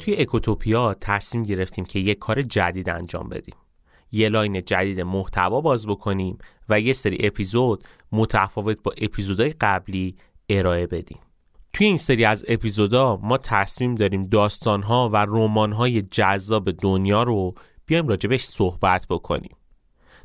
توی اکوتوپیا تصمیم گرفتیم که یک کار جدید انجام بدیم. یه لاین جدید محتوا باز بکنیم و یه سری اپیزود متفاوت با اپیزودهای قبلی ارائه بدیم. توی این سری از اپیزودا ما تصمیم داریم داستانها و رمانهای جذاب دنیا رو بیایم راجبش صحبت بکنیم.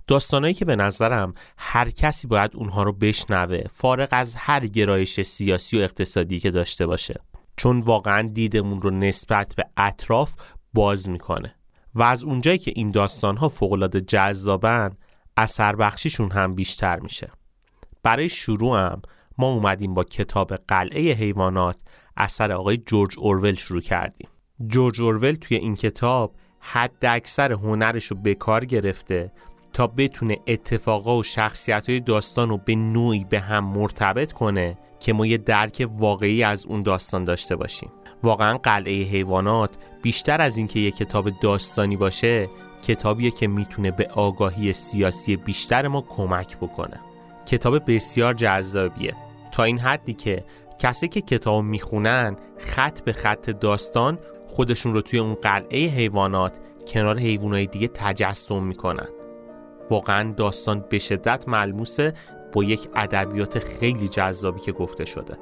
داستانهایی که به نظرم هر کسی باید اونها رو بشنوه فارغ از هر گرایش سیاسی و اقتصادی که داشته باشه. چون واقعا دیدمون رو نسبت به اطراف باز می‌کنه. و از اونجایی که این داستان ها فوقلاده جذابن اثر بخشیشون هم بیشتر میشه. برای شروع هم ما اومدیم با کتاب قلعه حیوانات اثر آقای جورج اورول شروع کردیم. جورج اورول توی این کتاب حد اکثر هنرش رو به کار گرفته تا بتونه اتفاقا و شخصیت های داستان رو به نوعی به هم مرتبط کنه که ما یه درک واقعی از اون داستان داشته باشیم. واقعا قلعه حیوانات بیشتر از اینکه یه کتاب داستانی باشه کتابیه که می‌تونه به آگاهی سیاسی بیشتر ما کمک بکنه. کتاب بسیار جذابیه. تا این حدی که کسی که کتاب می‌خونن خط به خط داستان خودشون رو توی اون قلعه حیوانات کنار حیوانات دیگه تجسم می‌کنن. واقعا داستان به شدت ملموسه با یک ادبیات خیلی جذابی که گفته شده.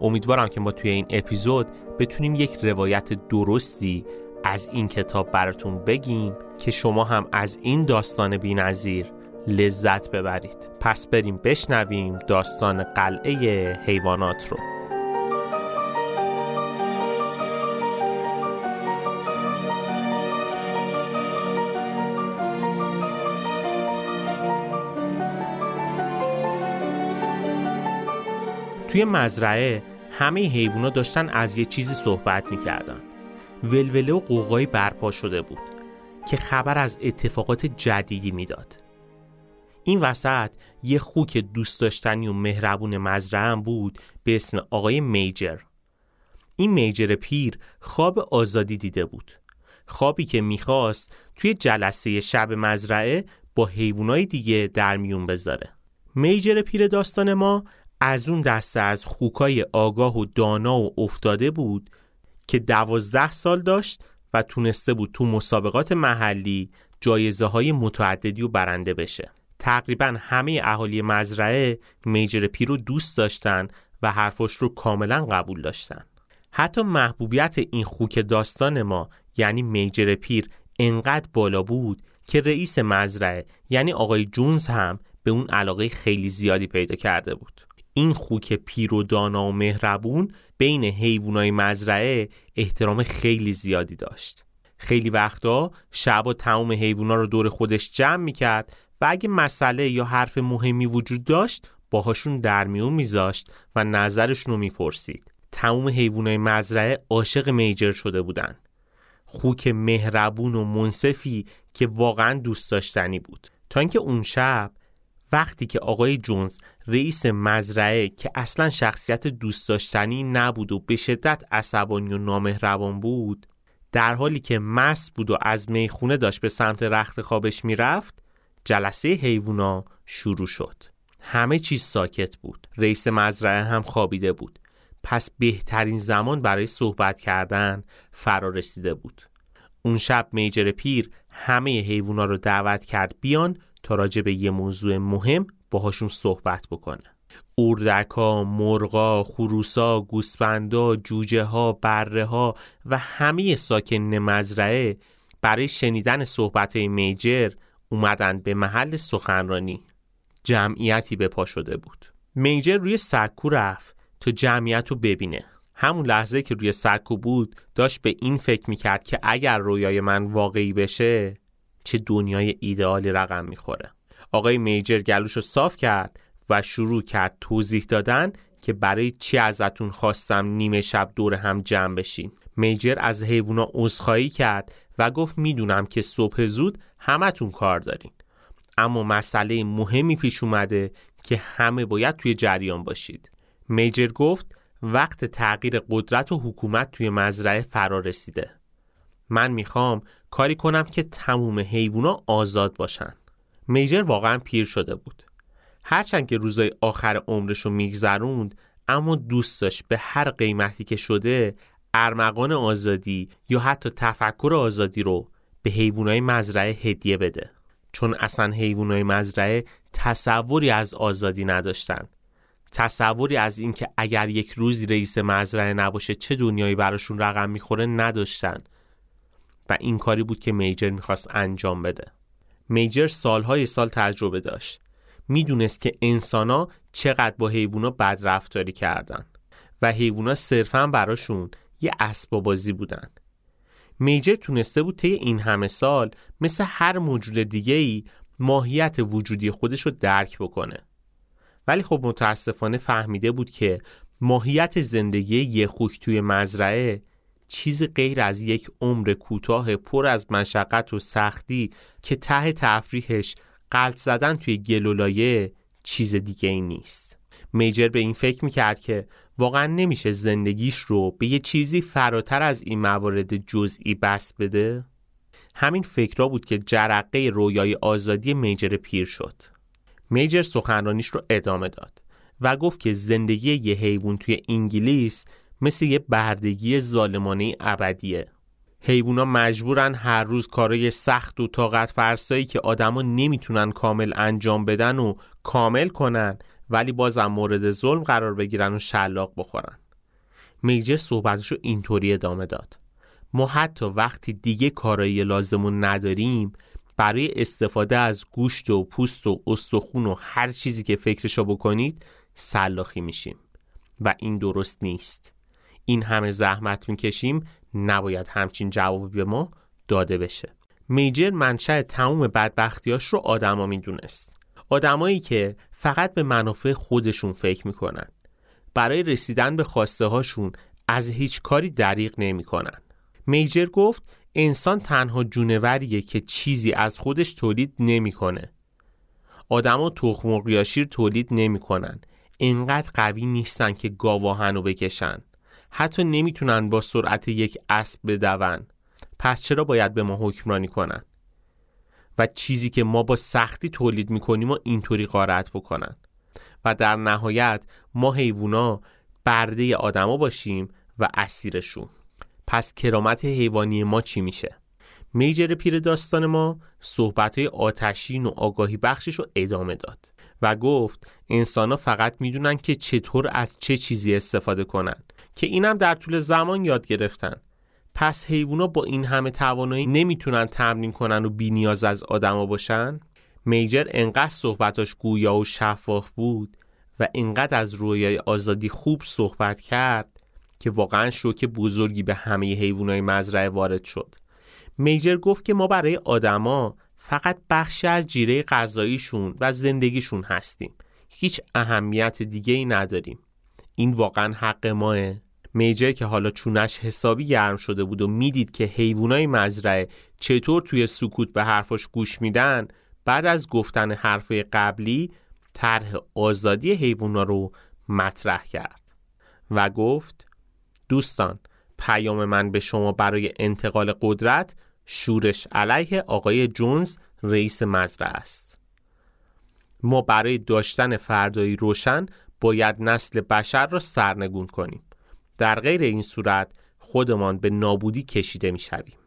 امیدوارم که ما توی این اپیزود بتونیم یک روایت درستی از این کتاب براتون بگیم که شما هم از این داستان بینظیر لذت ببرید. پس بریم بشنویم داستان قلعه حیوانات رو. توی مزرعه همه حیوونا داشتن از یه چیزی صحبت می‌کردن. ولوله و قوقایی برپا شده بود که خبر از اتفاقات جدیدی می‌داد. این وسط یه خوک دوست داشتنی و مهربون مزرعه بود به اسم آقای میجر. این میجر پیر خواب آزادی دیده بود. خوابی که می‌خواست توی جلسه شب مزرعه با حیوانای دیگه در میون بذاره. میجر پیر داستان ما از اون دسته از خوکای آگاه و دانا و افتاده بود که دوازده سال داشت و تونسته بود تو مسابقات محلی جایزه های متعددی و برنده بشه. تقریبا همه اهالی مزرعه میجر پیر رو دوست داشتن و حرفش رو کاملا قبول داشتن. حتی محبوبیت این خوک داستان ما یعنی میجر پیر انقدر بالا بود که رئیس مزرعه یعنی آقای جونز هم به اون علاقه خیلی زیادی پیدا کرده بود. این خوک پیر و دانا و مهربون بین حیوانای مزرعه احترام خیلی زیادی داشت. خیلی وقتا شب و تمام حیوونا رو دور خودش جمع می‌کرد و اگه مسئله یا حرف مهمی وجود داشت باهاشون در میون میذاشت و نظرشون رو می‌پرسید. تمام حیوانای مزرعه عاشق میجر شده بودن. خوک مهربون و منصفی که واقعا دوست داشتنی بود. تا اینکه اون شب وقتی که آقای جونز رئیس مزرعه که اصلا شخصیت دوست داشتنی نبود و به شدت عصبانی و نامهربان بود در حالی که مست بود و از می‌خونه داشت به سمت رخت خوابش می‌رفت جلسه حیوونا شروع شد. همه چیز ساکت بود. رئیس مزرعه هم خوابیده بود. پس بهترین زمان برای صحبت کردن فرا رسیده بود. اون شب میجر پیر همه حیوونا رو دعوت کرد بیان تا راجع به یه موضوع مهم باهاشون صحبت بکنه. اردکا، مرغا، خروسا، گوسفندا، جوجه ها، بره ها و همه ساکن مزرعه برای شنیدن صحبت های میجر اومدن به محل سخنرانی. جمعیتی به پا شده بود. میجر روی سکو رفت تا جمعیت رو ببینه. همون لحظه که روی سکو بود داشت به این فکر می‌کرد که اگر رویای من واقعی بشه چه دنیای ایدئالی رقم می‌خوره. آقای میجر گلوش رو صاف کرد و شروع کرد توضیح دادن که برای چی ازتون خواستم نیمه شب دور هم جمع بشیم. میجر از حیوونا عذرخواهی کرد و گفت می‌دونم که صبح زود همتون کار دارین. اما مسئله مهمی پیش اومده که همه باید توی جریان باشید. میجر گفت وقت تغییر قدرت و حکومت توی مزرعه فرا رسیده من می‌خوام کاری کنم که تموم حیوونا آزاد باشن. میجر واقعا پیر شده بود. هرچند که روزای آخر عمرش رو میگذروند اما دوست داشت به هر قیمتی که شده ارمغان آزادی یا حتی تفکر آزادی رو به حیوانای مزرعه هدیه بده. چون اصلا حیوانای مزرعه تصوری از آزادی نداشتن. تصوری از اینکه اگر یک روزی رئیس مزرعه نباشه چه دنیایی براشون رقم می‌خوره نداشتن. و این کاری بود که میجر می‌خواست انجام بده. میجر سالهای سال تجربه داشت. می‌دونست که انسانا چقدر با بد رفتاری کردن و حیوونا صرفا براشون یه اسباب بازی بودن. میجر تونسته بود طی این همه سال مثل هر موجود دیگه ای ماهیت وجودی خودش رو درک بکنه. ولی خب متاسفانه فهمیده بود که ماهیت زندگی یه خوک توی مزرعه چیز غیر از یک عمر کوتاه پر از مشقت و سختی که ته تفریحش قلط زدن توی گلولایه چیز دیگه ای نیست. میجر به این فکر می‌کرد که واقعا نمیشه زندگیش رو به یه چیزی فراتر از این موارد جزئی بس بده. همین فکرها بود که جرقه رویای آزادی میجر پیر شد. میجر سخنرانیش رو ادامه داد و گفت که زندگی یه حیوان توی انگلیس مثل یه بردگی ظالمانه ابدیه. حیوونا مجبورن هر روز کارای سخت و طاقت فرسایی که آدما نمی‌تونن کامل انجام بدن و کامل کنن ولی بازم مورد ظلم قرار بگیرن و شلاق بخورن. میجر صحبتش رو اینطوری ادامه داد. ما حتی وقتی دیگه کارایی لازمون نداریم برای استفاده از گوشت و پوست و استخون و هر چیزی که فکرشو بکنید سلاخی میشیم. و این درست نیست. این همه زحمت می‌کشیم نباید همچین جوابی به ما داده بشه. میجر منشأ تموم بدبختیاش رو آدما می‌دونست. آدمایی که فقط به منافع خودشون فکر می‌کنن. برای رسیدن به خواسته هاشون از هیچ کاری دریغ نمی‌کنن. میجر گفت انسان تنها جونوریه که چیزی از خودش تولید نمی‌کنه. آدما تخم و تولید نمی‌کنن. انقدر قوی نیستن که گاواهنو بکشن. حتی نمی‌تونن با سرعت یک اسب بدون. پس چرا باید به ما حکمرانی کنن؟ و چیزی که ما با سختی تولید می‌کنیم و اینطوری قارت بکنن. و در نهایت ما حیوونا برده آدما باشیم و اسیرشون. پس کرامت حیوانی ما چی میشه؟ میجر پیر داستان ما صحبت آتشین و آگاهی بخشش رو ادامه داد و گفت انسان فقط می‌دونن که چطور از چه چیزی استفاده کنن. که اینم در طول زمان یاد گرفتن. پس حیوونا با این همه توانایی نمی‌تونن تمرین کنن و بی نیاز از آدما باشن؟ میجر انقدر صحبتاش گویا و شفاف بود و انقدر از رویای آزادی خوب صحبت کرد که واقعا شوک بزرگی به همه حیوانای مزرعه وارد شد. میجر گفت که ما برای آدما فقط بخشی از جیره غذاییشون و زندگیشون هستیم. هیچ اهمیت دیگه ای نداریم. این واقعا حق ماه. میجر که حالا چونش حسابی گرم شده بود و می‌دید که حیوانای مزرعه چطور توی سکوت به حرفاش گوش میدن بعد از گفتن حرف قبلی طرح آزادی حیوانا رو مطرح کرد و گفت دوستان پیام من به شما برای انتقال قدرت شورش علیه آقای جونز رئیس مزرعه است. ما برای داشتن فردایی روشن باید نسل بشر را سرنگون کنیم. در غیر این صورت خودمان به نابودی کشیده می شویم.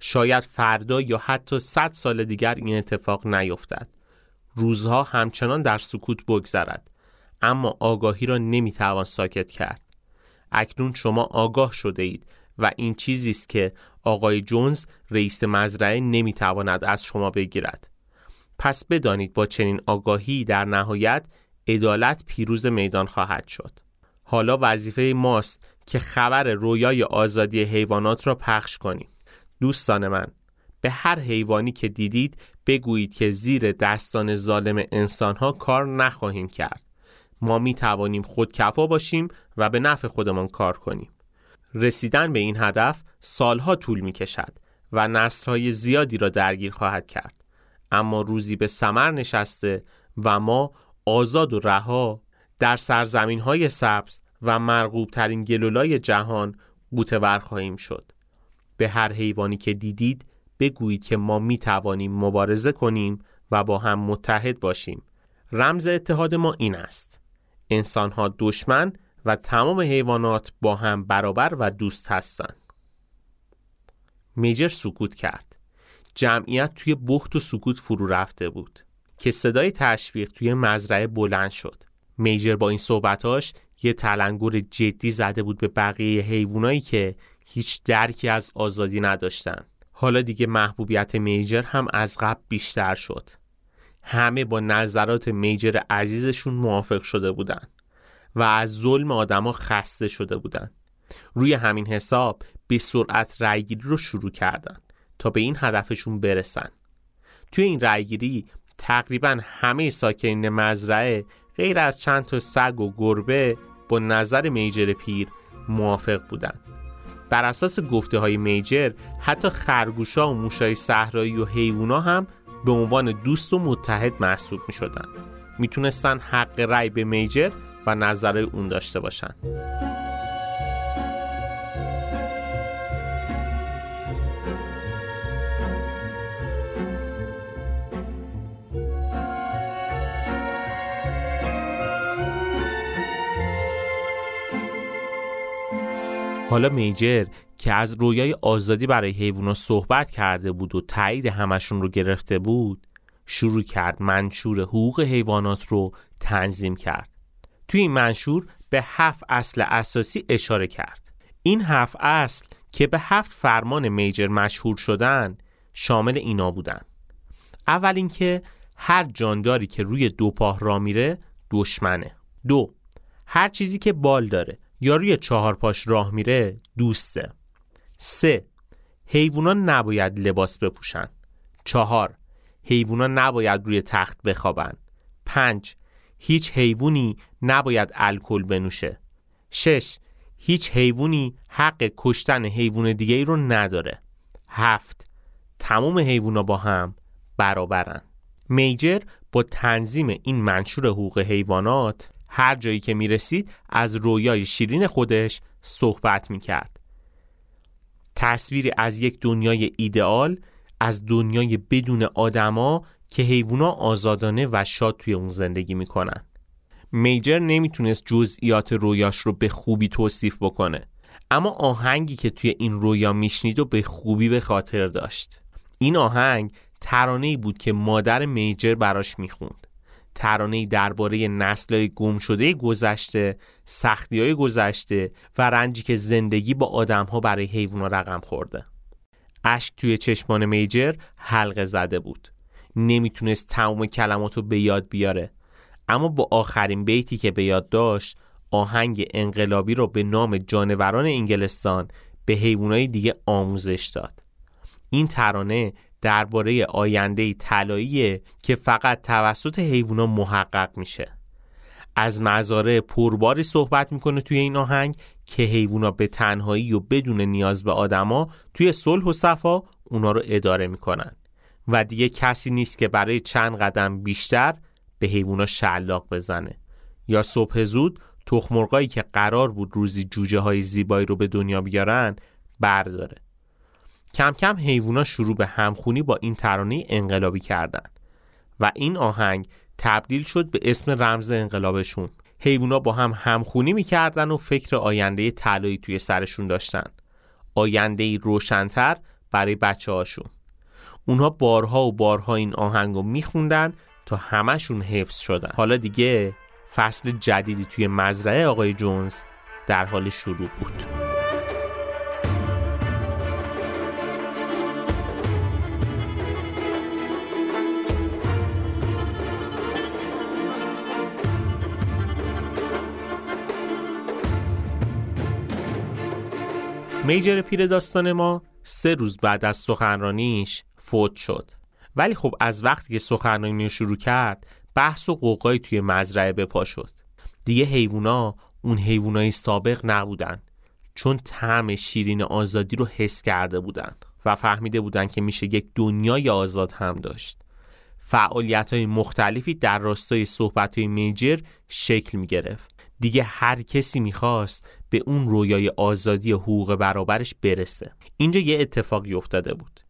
شاید فردا یا حتی صد سال دیگر این اتفاق نیفتد. روزها همچنان در سکوت بگذرد اما آگاهی را نمی‌توان ساکت کرد. اکنون شما آگاه شده اید و این چیزی است که آقای جونز رئیس مزرعه نمی‌تواند از شما بگیرد. پس بدانید با چنین آگاهی در نهایت عدالت پیروز میدان خواهد شد. حالا وظیفه ماست که خبر رویای آزادی حیوانات را پخش کنیم. دوستان من به هر حیوانی که دیدید بگویید که زیر دستان ظالم انسانها کار نخواهیم کرد. ما می توانیم خودکفا باشیم و به نفع خودمان کار کنیم. رسیدن به این هدف سالها طول می کشد و نسلهای زیادی را درگیر خواهد کرد اما روزی به سمر نشسته و ما آزاد و رها در سرزمین های سبز و مرغوب ترین گلولای جهان قوتور خواهیم شد. به هر حیوانی که دیدید بگویید که ما می توانیم مبارزه کنیم و با هم متحد باشیم. رمز اتحاد ما این است. انسان ها دشمن و تمام حیوانات با هم برابر و دوست هستند. میجر سکوت کرد. جمعیت توی بخت و سکوت فرو رفته بود که صدای تشویق توی مزرعه بلند شد. میجر با این صحبتاش یه تلنگر جدی زده بود به بقیه حیوانایی که هیچ درکی از آزادی نداشتن. حالا دیگه محبوبیت میجر هم از قبل بیشتر شد. همه با نظرات میجر عزیزشون موافق شده بودن و از ظلم آدما خسته شده بودن. روی همین حساب به سرعت رأیگیری رو شروع کردن تا به این هدفشون برسن. توی این رأیگیری تقریبا همه ساکنین مزرعه غیر از چند تا سگ و گربه با نظر میجر پیر موافق بودن. بر اساس گفته های میجر حتی خرگوشا و موشای صحرایی و حیوونا هم به عنوان دوست و متحد محسوب می شدن می‌تونستن حق رأی به میجر و نظر اون داشته باشن. حالا میجر که از رویای آزادی برای حیوانا صحبت کرده بود و تایید همشون رو گرفته بود شروع کرد منشور حقوق حیوانات رو تنظیم کرد. توی این منشور به هفت اصل اساسی اشاره کرد. این هفت اصل که به هفت فرمان میجر مشهور شدن شامل اینا بودن. اول اینکه هر جانداری که روی دو پاه را میره دشمنه. دو هر چیزی که بال داره. یا روی چهار پاش راه میره دوسته. سه حیوونا نباید لباس بپوشن. چهار حیوونا نباید روی تخت بخوابن. پنج هیچ حیوانی نباید الکل بنوشه. شش هیچ حیوانی حق کشتن حیوان دیگه ای رو نداره. هفت تمام حیوونا با هم برابرن. میجر با تنظیم این منشور حقوق حیوانات هر جایی که می رسید از رویای شیرین خودش صحبت می کرد. تصویری از یک دنیای ایدئال از دنیای بدون آدما که حیوونا آزادانه و شاد توی اون زندگی می‌کنن. میجر نمی‌تونست جزئیات رویاش رو به خوبی توصیف بکنه اما آهنگی که توی این رویا میشنید و به خوبی به خاطر داشت. این آهنگ ترانه‌ای بود که مادر میجر براش می‌خوند. ترانه درباره نسل گم شده گذشته سختی های گذشته و رنجی که زندگی با آدم ها برای حیوان رقم خورده. اشک توی چشمان میجر حلقه زده بود. نمی‌تونست تمام کلمات رو به یاد بیاره. اما با آخرین بیتی که به یاد داشت آهنگ انقلابی رو به نام جانوران انگلستان به حیوانات دیگه آموزش داد. این ترانه درباره آینده طلایی که فقط توسط حیوونا محقق میشه. از مزارع پرباری صحبت می‌کنه توی این آهنگ که حیوونا به تنهایی و بدون نیاز به آدما توی صلح و صفا اونا رو اداره می‌کنن. و دیگه کسی نیست که برای چند قدم بیشتر به حیوونا شلاق بزنه. یا صبح زود تخمرغایی که قرار بود روزی جوجه های زیبایی رو به دنیا بیارن برداره. کم کم حیوونا شروع به همخونی با این ترانه انقلابی کردن و این آهنگ تبدیل شد به اسم رمز انقلابشون. حیوونا با هم همخونی می‌کردن و فکر آینده طلایی توی سرشون داشتن. آینده روشنتر برای بچه هاشون اونها بارها و بارها این آهنگ رو میخوندن تا همشون حفظ شدن. حالا دیگه فصل جدیدی توی مزرعه آقای جونز در حال شروع بود. میجر پیر داستان ما سه روز بعد از سخنرانیش فوت شد. ولی خب از وقتی که سخنرانی رو شروع کرد بحث و قوقایی توی مزرعه به پا شد. دیگه حیوونا اون حیوانای سابق نبودن چون طعم شیرین آزادی رو حس کرده بودن و فهمیده بودن که میشه یک دنیای آزاد هم داشت. فعالیت های مختلفی در راستای صحبت های میجر شکل می گرفت دیگه هر کسی می‌خواست به اون رویای آزادی حقوق برابرش برسه. اینجا یه اتفاقی افتاده بود.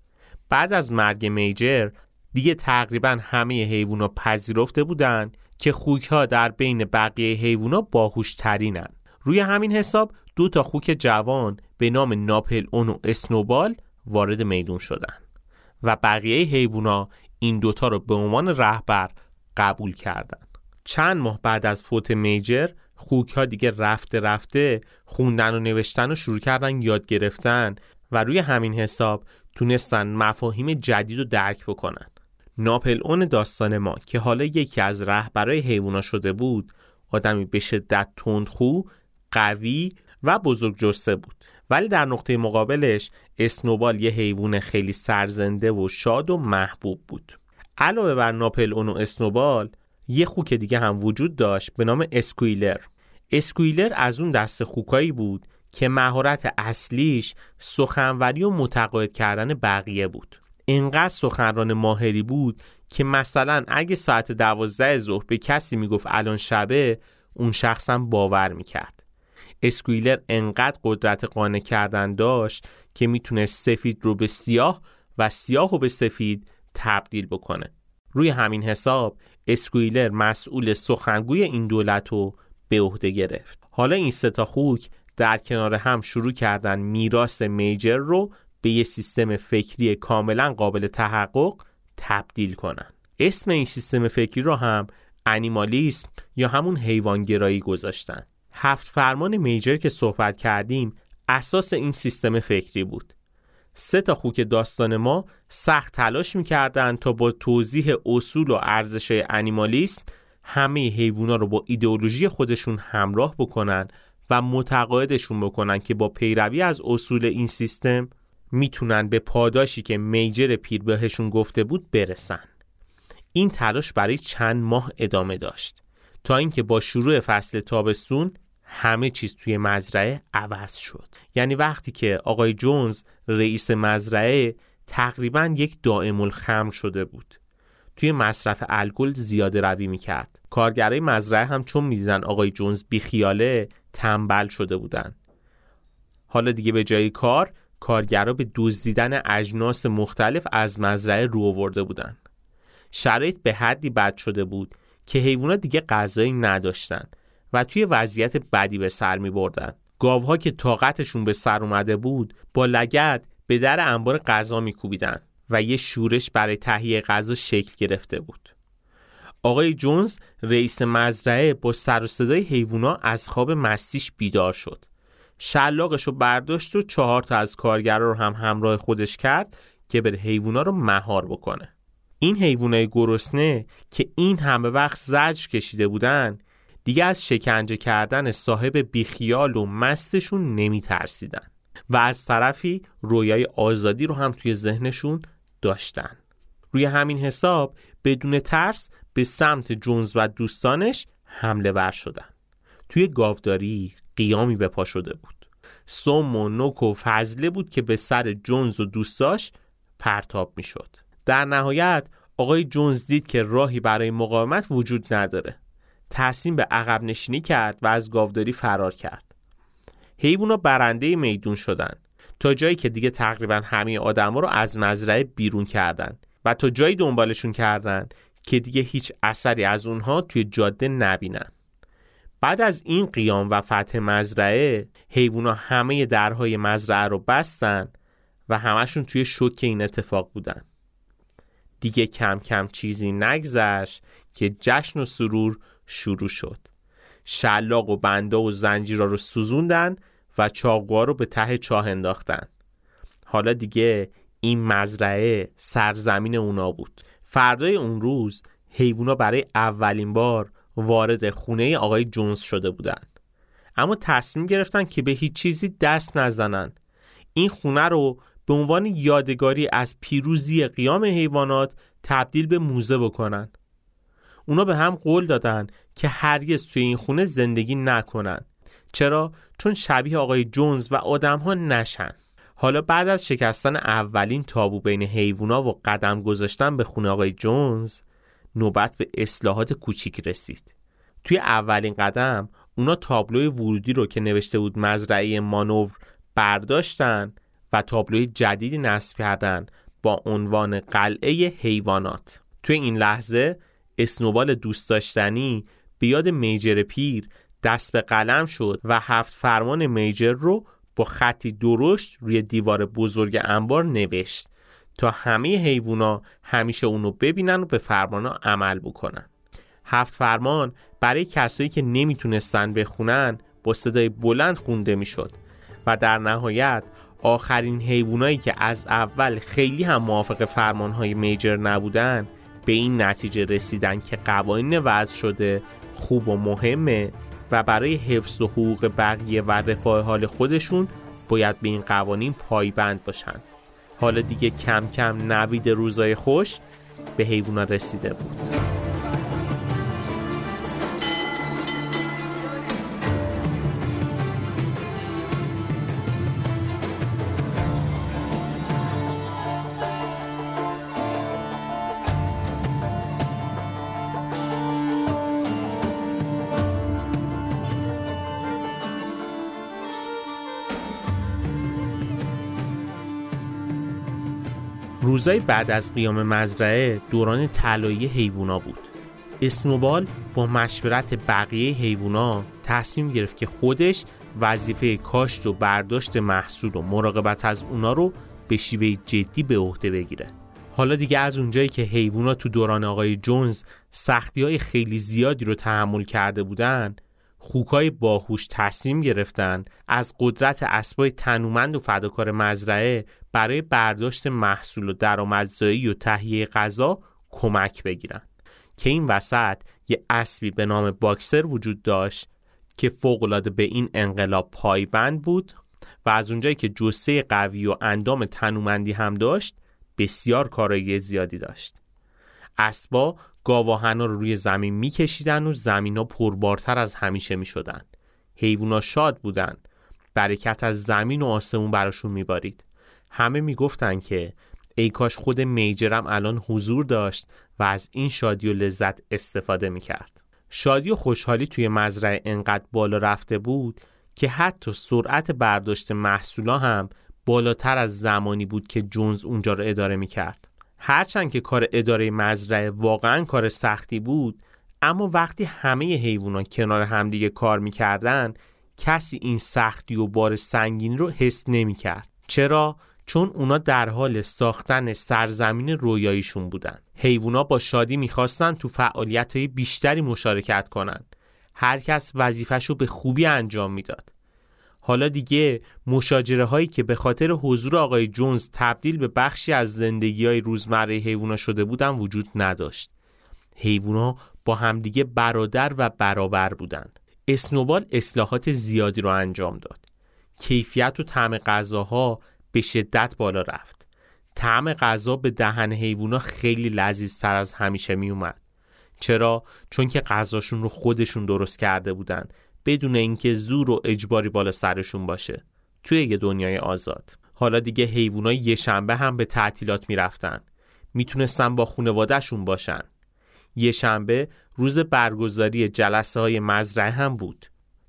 بعد از مرگ میجر دیگه تقریبا همه حیوونا پذیرفته بودن که خوک ها در بین بقیه حیوونا باهوش ترینن روی همین حساب دو تا خوک جوان به نام ناپل اون و اسنوبال وارد میدون شدن و بقیه حیوونا این دوتا رو به عنوان رهبر قبول کردن. چند ماه بعد از فوت میجر خوک ها دیگه رفته رفته خوندن و نوشتن و شروع کردن یاد گرفتن و روی همین حساب تونستن مفاهیم جدید رو درک بکنن. ناپل اون داستان ما که حالا یکی از رهبرای حیوانا شده بود آدمی به شدت تندخو قوی و بزرگ جسته بود. ولی در نقطه مقابلش اسنوبال یه حیوان خیلی سرزنده و شاد و محبوب بود. علاوه بر ناپل اون و اسنوبال یه خوک دیگه هم وجود داشت به نام اسکویلر. اسکویلر از اون دست خوکایی بود که مهارت اصلیش سخنوری و متقاعد کردن بقیه بود. انقدر سخنران ماهری بود که مثلا اگه ساعت دوازده ظهر به کسی می‌گفت الان شبه اون شخص هم باور می‌کرد. اسکویلر انقدر قدرت قانع کردن داشت که می‌تونه سفید رو به سیاه و سیاه رو به سفید تبدیل بکنه. روی همین حساب اسکویلر مسئول سخنگوی این دولت رو به عهده گرفت. حالا این ستا خوک در کنار هم شروع کردن میراث میجر رو به یه سیستم فکری کاملا قابل تحقق تبدیل کنن. اسم این سیستم فکری رو هم انیمالیسم یا همون حیوانگرایی گذاشتن. هفت فرمان میجر که صحبت کردیم اساس این سیستم فکری بود. سه تا خوک داستان ما سخت تلاش می‌کردن تا با توضیح اصول و ارزش انیمالیسم همه حیوونا رو با ایدئولوژی خودشون همراه بکنن و متقاعدشون بکنن که با پیروی از اصول این سیستم می‌تونن به پاداشی که میجر پیر بهشون گفته بود برسن. این تلاش برای چند ماه ادامه داشت تا اینکه با شروع فصل تابستون همه چیز توی مزرعه عوض شد. یعنی وقتی که آقای جونز رئیس مزرعه تقریبا یک دائم الخمر شده بود. توی مصرف الکل زیاده روی می‌کرد. کارگرای مزرعه هم چون می‌دیدن آقای جونز بیخیاله تنبل شده بودن. حالا دیگه به جای کار کارگرا به دزدیدن اجناس مختلف از مزرعه رو آورده بودن. شرایط به حدی بد شده بود که حیوانات دیگه غذایی نداشتن. و توی وضعیت بدی به سر می بردن. گاوها که طاقتشون به سر اومده بود با لگد به در انبار غذا میکوبیدن و یه شورش برای تهیه غذا شکل گرفته بود. آقای جونز رئیس مزرعه با سر و صدای حیوونا از خواب مستیش بیدار شد. شلاقش رو برداشت و چهار تا از کارگرا رو هم همراه خودش کرد که بره حیوونا رو مهار بکنه. این حیوانای گرسنه که این همه وقت زجر کشیده بودن دیگه از شکنجه کردن صاحب بیخیال و مستشون نمی ترسیدن و از طرفی رویای آزادی رو هم توی ذهنشون داشتن. روی همین حساب بدون ترس به سمت جونز و دوستانش حمله ور شدن. توی گاوداری قیامی به پا شده بود. سوم و نوک و فضله بود که به سر جونز و دوستاش پرتاب می شد در نهایت آقای جونز دید که راهی برای مقاومت وجود نداره. تصمیم به عقب نشینی کرد و از گاوداری فرار کرد. حیوونا برنده میدون شدن. تا جایی که دیگه تقریبا همه آدما رو از مزرعه بیرون کردن و تا جایی دنبالشون کردن که دیگه هیچ اثری از اونها توی جاده نبینن. بعد از این قیام و فتح مزرعه حیوونا همه درهای مزرعه رو بستن و همشون توی شوک این اتفاق بودن. دیگه کم کم چیزی نگذشت که جشن و سرور شروع شد. شلاق و بنده و زنجیرا رو سوزوندن و چاقوها رو به ته چاه انداختن. حالا دیگه این مزرعه سرزمین اونا بود. فردای اون روز حیوونا برای اولین بار وارد خونه آقای جونز شده بودن. اما تصمیم گرفتن که به هیچ چیزی دست نزنن. این خونه رو به عنوان یادگاری از پیروزی قیام حیوانات تبدیل به موزه بکنن. اونا به هم قول دادن که هرگز توی این خونه زندگی نکنن. چرا؟ چون شبیه آقای جونز و آدم ها نشن. حالا بعد از شکستن اولین تابو بین حیوونا و قدم گذاشتن به خونه آقای جونز نوبت به اصلاحات کوچیک رسید. توی اولین قدم اونا تابلوی ورودی رو که نوشته بود مزرعه مانور برداشتن و تابلوی جدیدی نصب کردن با عنوان قلعه حیوانات. توی این لحظه اسنوبال دوست داشتنی بیاد میجر پیر دست به قلم شد و هفت فرمان میجر رو با خطی درشت روی دیوار بزرگ انبار نوشت تا همه حیوونا همیشه اونو ببینن و به فرمانا عمل بکنن. هفت فرمان برای کسایی که نمی‌تونستن بخونن با صدای بلند خونده می‌شد و در نهایت آخرین حیوانایی که از اول خیلی هم موافق فرمانهای میجر نبودن به این نتیجه رسیدن که قوانین وضع شده خوب و مهمه و برای حفظ و حقوق بقیه و رفاه حال خودشون باید به این قوانین پایبند باشن. حالا دیگه کم کم نوید روزای خوش به حیوانات رسیده بود. روزای بعد از قیام مزرعه دوران طلایی حیوونا بود. اسنوبال با مشورت بقیه حیوونا تصمیم گرفت که خودش وظیفه کاشت و برداشت محصول و مراقبت از اونا رو به شیوه جدی به عهده بگیره. حالا دیگه از اونجایی که حیوونا تو دوران آقای جونز سختی های خیلی زیادی رو تحمل کرده بودن خوکای باهوش تصمیم گرفتن از قدرت اسبای تنومند و فداکار مزرعه برای برداشت محصول و درآمدزایی و تهیه غذا کمک بگیرن. که این وسط یه اسبی به نام باکسر وجود داشت که فوقالعاده به این انقلاب پایبند بود و از اونجایی که جسه قوی و اندام تنومندی هم داشت بسیار کارایی زیادی داشت. اسبا گاواهنا رو روی زمین میکشیدن و زمین ها پربارتر از همیشه می‌شدن. حیوونا شاد بودن. برکت از زمین و آسمون براشون میبارید. همه می‌گفتن که ای کاش خود میجرم الان حضور داشت و از این شادی و لذت استفاده می‌کرد. شادی و خوشحالی توی مزرعه انقدر بالا رفته بود که حتی سرعت برداشت محصولا هم بالاتر از زمانی بود که جونز اونجا رو اداره می‌کرد. هرچند که کار اداره مزرعه واقعا کار سختی بود اما وقتی همه حیوانات کنار همدیگه کار می‌کردن کسی این سختی و بار سنگین رو حس نمی‌کرد. چرا؟ چون اونا در حال ساختن سرزمین رویاییشون بودن. حیوونا با شادی می‌خواستن تو فعالیت های بیشتری مشارکت کنن. هر کس وظیفش به خوبی انجام می‌داد. حالا دیگه مشاجره هایی که به خاطر حضور آقای جونز تبدیل به بخشی از زندگی های روزمره حیوونا شده بودن وجود نداشت. حیوونا با همدیگه برادر و برابر بودند. اسنوبال اصلاحات زیادی رو انجام داد. کیفیت و طعم غذاها به شدت بالا رفت. طعم غذا به دهن حیوونا خیلی لذیذتر از همیشه می اومد. چرا؟ چون که غذاشون رو خودشون درست کرده بودن بدون اینکه زور و اجباری بالا سرشون باشه. توی یه دنیای آزاد. حالا دیگه حیوانای یه شنبه هم به تعطیلات می‌رفتن می‌تونستن با خونوادهشون باشن. یه شنبه روز برگزاری جلسه های مزرعه هم بود.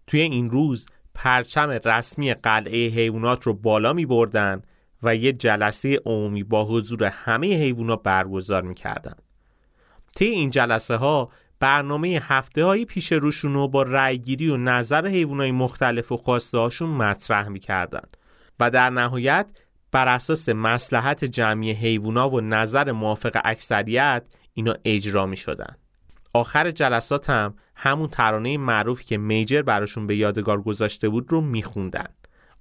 توی این روز پرچم رسمی قلعه حیوانات رو بالا می بردن و یه جلسه عمومی با حضور همه حیوانات برگزار می‌کردن. طی این جلسه ها برنامه هفته های پیش روشون رو با رأیگیری و نظر حیوانات مختلف و خواسته هاشون مطرح می‌کردن و در نهایت بر اساس مسلحت جمعی حیوونا و نظر موافق اکثریت اینا اجرا می شدن. آخر جلسات هم همون ترانه معروفی که میجر براشون به یادگار گذاشته بود رو میخوندن.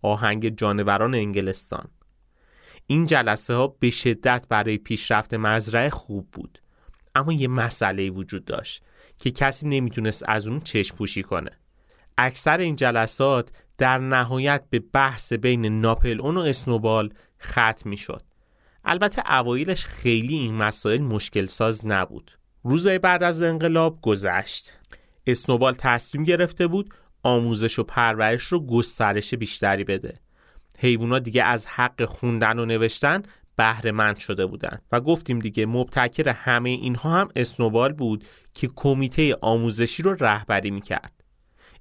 آهنگ جانوران انگلستان. این جلسه ها به شدت برای پیشرفت مزرعه خوب بود. اما یه مسئله وجود داشت که کسی نمی‌تونست از اون چشم پوشی کنه. اکثر این جلسات در نهایت به بحث بین ناپل اون و اسنوبال ختم می‌شد. البته اوایلش خیلی این مسائل مشکل ساز نبود. روزهای بعد از انقلاب گذشت. اسنوبال تصمیم گرفته بود آموزش و پرورش رو گسترش بیشتری بده. حیوونا دیگه از حق خوندن و نوشتن بهره مند شده بودن و گفتیم دیگه مبتکر همه اینها هم اسنوبال بود که کمیته آموزشی رو رهبری می‌کرد.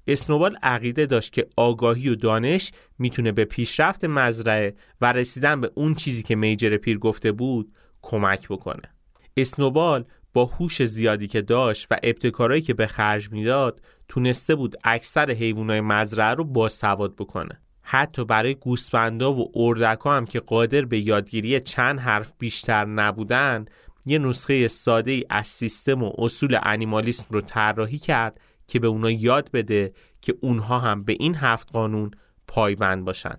اسنوبال عقیده داشت که آگاهی و دانش می‌تونه به پیشرفت مزرعه و رسیدن به اون چیزی که میجر پیر گفته بود کمک بکنه. اسنوبال با هوش زیادی که داشت و ابتکارایی که به خرج می‌داد تونسته بود اکثر حیوانات مزرعه رو با سواد بکنه. حتی برای گوسفندا و اردکا هم که قادر به یادگیری چند حرف بیشتر نبودن یه نسخه ساده ای از سیستم و اصول انیمالیسم رو طراحی کرد که به اونا یاد بده که اونها هم به این هفت قانون پایبند باشن.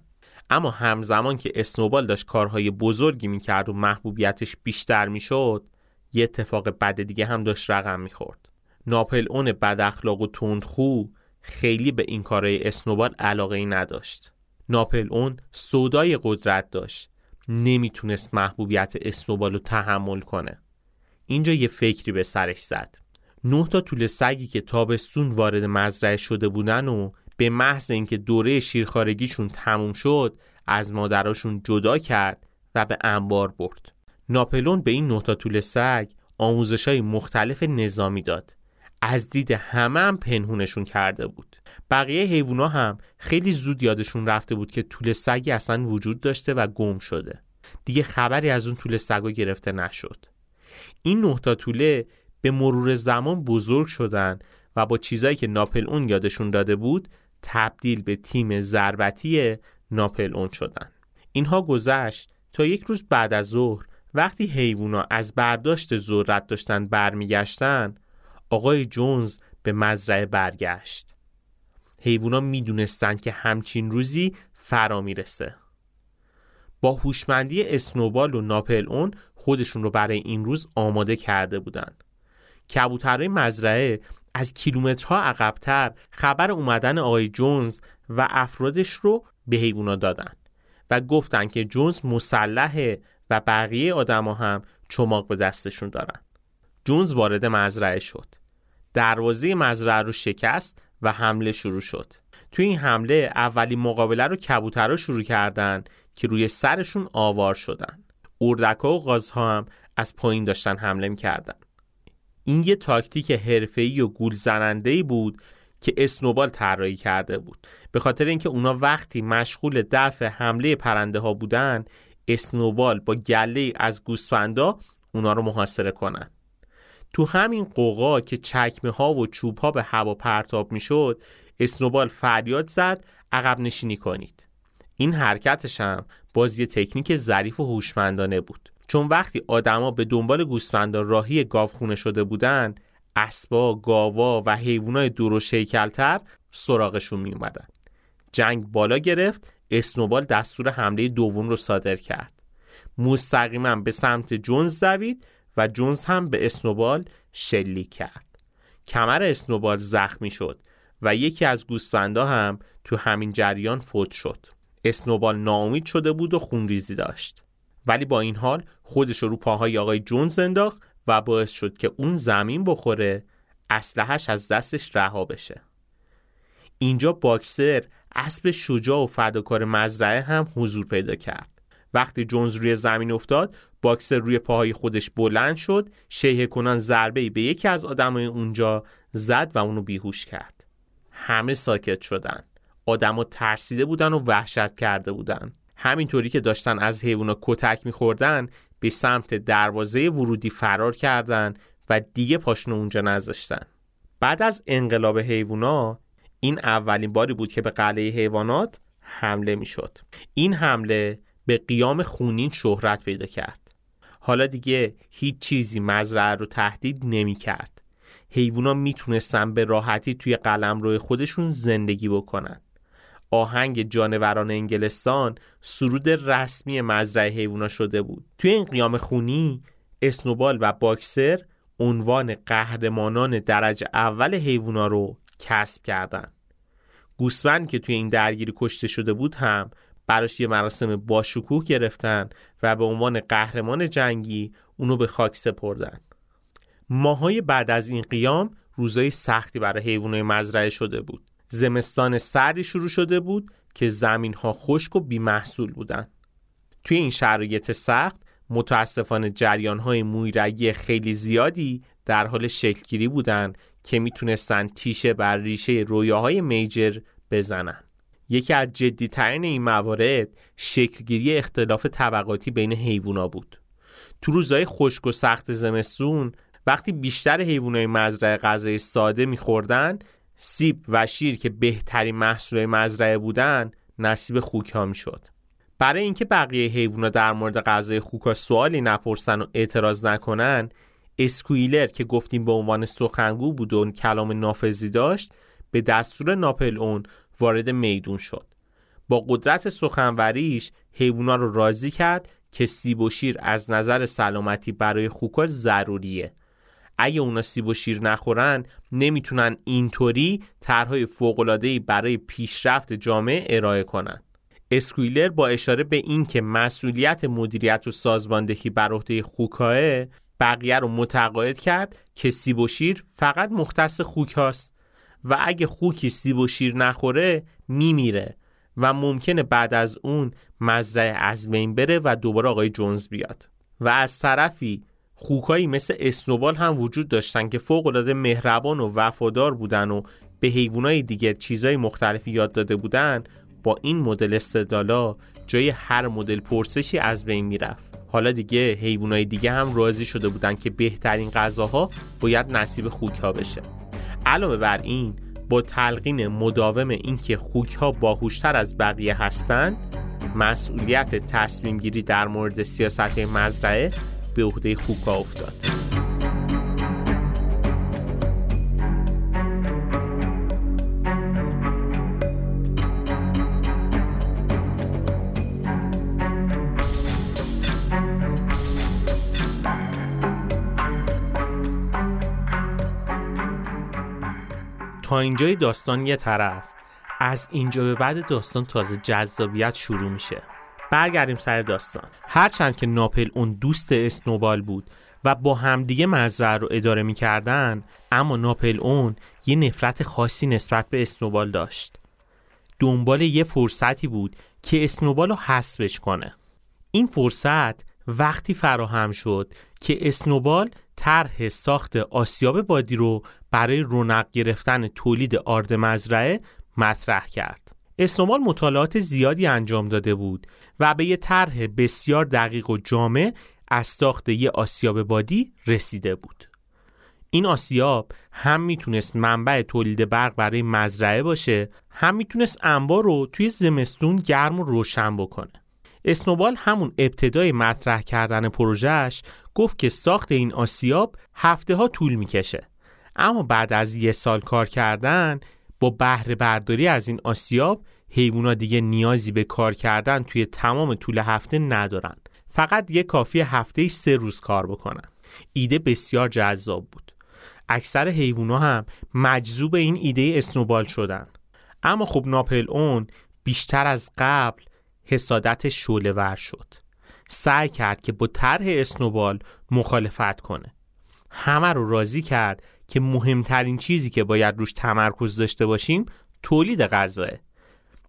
اما همزمان که اسنوبال داشت کارهای بزرگی می‌کرد و محبوبیتش بیشتر می‌شد یه اتفاق بد دیگه هم داشت رقم می‌خورد. ناپل اون بد اخلاق و تندخو خیلی به این کارهای اسنوبال علاقه ای نداشت. ناپل اون سودای قدرت داشت. نمی‌تونست محبوبیت اسنوبال رو تحمل کنه. اینجا یه فکری به سرش زد. نه تا طول سگی که تابستون وارد مزرعه شده بودن و به محض اینکه دوره شیرخارگیشون تموم شد از مادراشون جدا کرد و به انبار برد. ناپلون به این نه تا طول سگ آموزش های مختلف نظامی داد. از دید همه هم پنهونشون کرده بود. بقیه حیوونا هم خیلی زود یادشون رفته بود که طول سگی اصلا وجود داشته و گم شده. دیگه خبری از اون طول سگا گرفته نشد. این نه تا طوله به مرور زمان بزرگ شدن و با چیزایی که ناپل اون یادشون داده بود تبدیل به تیم ضربتی ناپل اون شدن. اینها گذشت تا یک روز بعد از ظهر وقتی حیوونا از برداشت ذرت داشتن برمیگشتن آقای جونز به مزرعه برگشت. حیوونا می‌دونستند که همچین روزی فرا می‌رسه. با هوشمندی اسنوبال و ناپل اون خودشون رو برای این روز آماده کرده بودند کبوترهای مزرعه از کیلومترها عقبتر خبر اومدن آقای جونز و افرادش رو به حیوونا دادن و گفتن که جونز مسلحه و بقیه آدما هم چماق به دستشون دارن. جونز وارد مزرعه شد. دروازه مزرعه رو شکست و حمله شروع شد. توی این حمله اولین مقابله رو کبوترها شروع کردن که روی سرشون آوار شدن. اردکا و غازها هم از پایین داشتن حمله می‌کردن. این یه تاکتیک حرفه‌ای و گول زننده بود که اسنوبال طراحی کرده بود. به خاطر اینکه اونا وقتی مشغول دفع حمله پرنده ها بودن اسنوبال با گله از گوسفندا اونا رو محاصره کنن. تو همین قوقا که چکمه ها و چوب ها به هوا پرتاب می‌شد اسنوبال فریاد زد عقب نشینی کنید. این حرکتش هم باز یه تکنیک ظریف و هوشمندانه بود. چون وقتی آدما به دنبال گوسفندا راهی گاوخونه شده بودن اسبا، گاوا و حیوانات دور و شیکلتر سراغشون می اومدن. جنگ بالا گرفت اسنوبال دستور حمله دوم رو صادر کرد. مستقیما به سمت جونز دوید و جونز هم به اسنوبال شلیک کرد. کمر اسنوبال زخمی شد و یکی از گوسفندا هم تو همین جریان فوت شد. اسنوبال ناامید شده بود و خونریزی داشت. ولی با این حال خودش رو پاهای آقای جونز انداخت و باعث شد که اون زمین بخوره اسلحهش از دستش رها بشه. اینجا باکسر اسب شجاع و فداکار مزرعه هم حضور پیدا کرد. وقتی جونز روی زمین افتاد باکسر روی پاهای خودش بلند شد شیه کنان ضربه به یکی از آدمای اونجا زد و اونو بیهوش کرد. همه ساکت شدن. آدما ترسیده بودن و وحشت کرده بودن. همینطوری که داشتن از حیوونا کتک میخوردن به سمت دروازه ورودی فرار کردند و دیگه پاشنو اونجا نذاشتن. بعد از انقلاب حیوونا این اولین باری بود که به قلعه حیوانات حمله می‌شد. این حمله به قیام خونین شهرت پیدا کرد. حالا دیگه هیچ چیزی مزرعه رو تهدید نمی کرد حیوونا می‌تونستن به راحتی توی قلم روی خودشون زندگی بکنن. آهنگ جانوران انگلستان سرود رسمی مزرعه حیوونا شده بود. توی این قیام خونی اسنوبال و باکسر عنوان قهرمانان درجه اول حیوونا رو کسب کردند. گوسفند که توی این درگیری کشته شده بود هم براش یه مراسم باشکوه گرفتن و به عنوان قهرمان جنگی اونو به خاک سپردن. ماهای بعد از این قیام روزای سختی برای حیوانات مزرعه شده بود. زمستان سردی شروع شده بود که زمین ها خشک و بیمحصول بودن. توی این شرایط سخت متاسفانه جریان های مویرگی خیلی زیادی در حال شکلگیری بودن که می‌تونستن تیشه بر ریشه رویاهای میجر بزنن. یکی از جدیترین این موارد شکلگیری اختلاف طبقاتی بین حیوونا بود. تو روزهای خشک و سخت زمستون وقتی بیشتر حیوانات مزرعه غذای ساده میخوردن سیب و شیر که بهترین محصول مزرعه بودن نصیب خوک ها می‌شد. برای اینکه بقیه حیوونا در مورد غذای خوکا سوالی نپرسن و اعتراض نکنن اسکویلر که گفتیم به عنوان سخنگو بود و کلام نافذی داشت به دستور ناپل اون وارد میدون شد. با قدرت سخنوریش حیوونا رو راضی کرد که سیب و شیر از نظر سلامتی برای خوکا ضروریه. اگه اونا سیب و شیر نخورن نمی‌تونن اینطوری طرحهای فوق‌العاده‌ای برای پیشرفت جامعه ارائه کنن. اسکویلر با اشاره به اینکه مسئولیت مدیریت و سازماندهی بر عهده خوکاه بقیه رو متقاعد کرد که سیب و شیر فقط مختص خوک هاست. و اگه خوکی سیب و شیر نخوره میمیره و ممکنه بعد از اون مزرعه از بین بره و دوباره آقای جونز بیاد. و از طرفی خوکایی مثل اسنوبال هم وجود داشتن که فوق مهربان و وفادار بودن و به حیوانای دیگه چیزای مختلفی یاد داده بودن با این مدل استدلالا جای هر مدل پرسشی از بین می‌رفت. حالا دیگه حیوانای دیگه هم راضی شده بودن که بهترین غذاها باید نصیب خوک ها بشه. علاوه بر این با تلقین مداوم اینکه خوک ها باهوشتر از بقیه هستند مسئولیت تصمیم گیری در مورد سیاست مزرعه به عهده خوکا افتاد. تا اینجای داستان یه طرف. از اینجا به بعد داستان تازه جذابیت شروع میشه. برگردیم سر داستان. هرچند که ناپل اون دوست اسنوبال بود و با همدیگه مزرعه رو اداره می‌کردن اما ناپل اون یه نفرت خاصی نسبت به اسنوبال داشت. دنبال یه فرصتی بود که اسنوبال رو حسبش کنه. این فرصت وقتی فراهم شد که اسنوبال طرح ساخت آسیاب بادی رو برای رونق گرفتن تولید آرد مزرعه مطرح کرد. اسنوبال مطالعات زیادی انجام داده بود و به یه طرح بسیار دقیق و جامع از ساخت یه آسیاب بادی رسیده بود. این آسیاب هم می‌تونست منبع تولید برق برای مزرعه باشه هم می‌تونست انبار رو توی زمستون گرم و روشن بکنه. اسنوبال همون ابتدای مطرح کردن پروژهش گفت که ساخت این آسیاب هفته ها طول می‌کشه اما بعد از یه سال کار کردن با بهره برداری از این آسیاب حیوونا دیگه نیازی به کار کردن توی تمام طول هفته ندارن. فقط یه کافی هفته سه روز کار بکنن. ایده بسیار جذاب بود. اکثر حیوونا هم مجذوب این ایده اسنوبال شدن. اما خب ناپل اون بیشتر از قبل حسادت شوله ور شد. سعی کرد که با طرح اسنوبال مخالفت کنه. همه رو راضی کرد که مهمترین چیزی که باید روش تمرکز داشته باشیم تولید غذاه.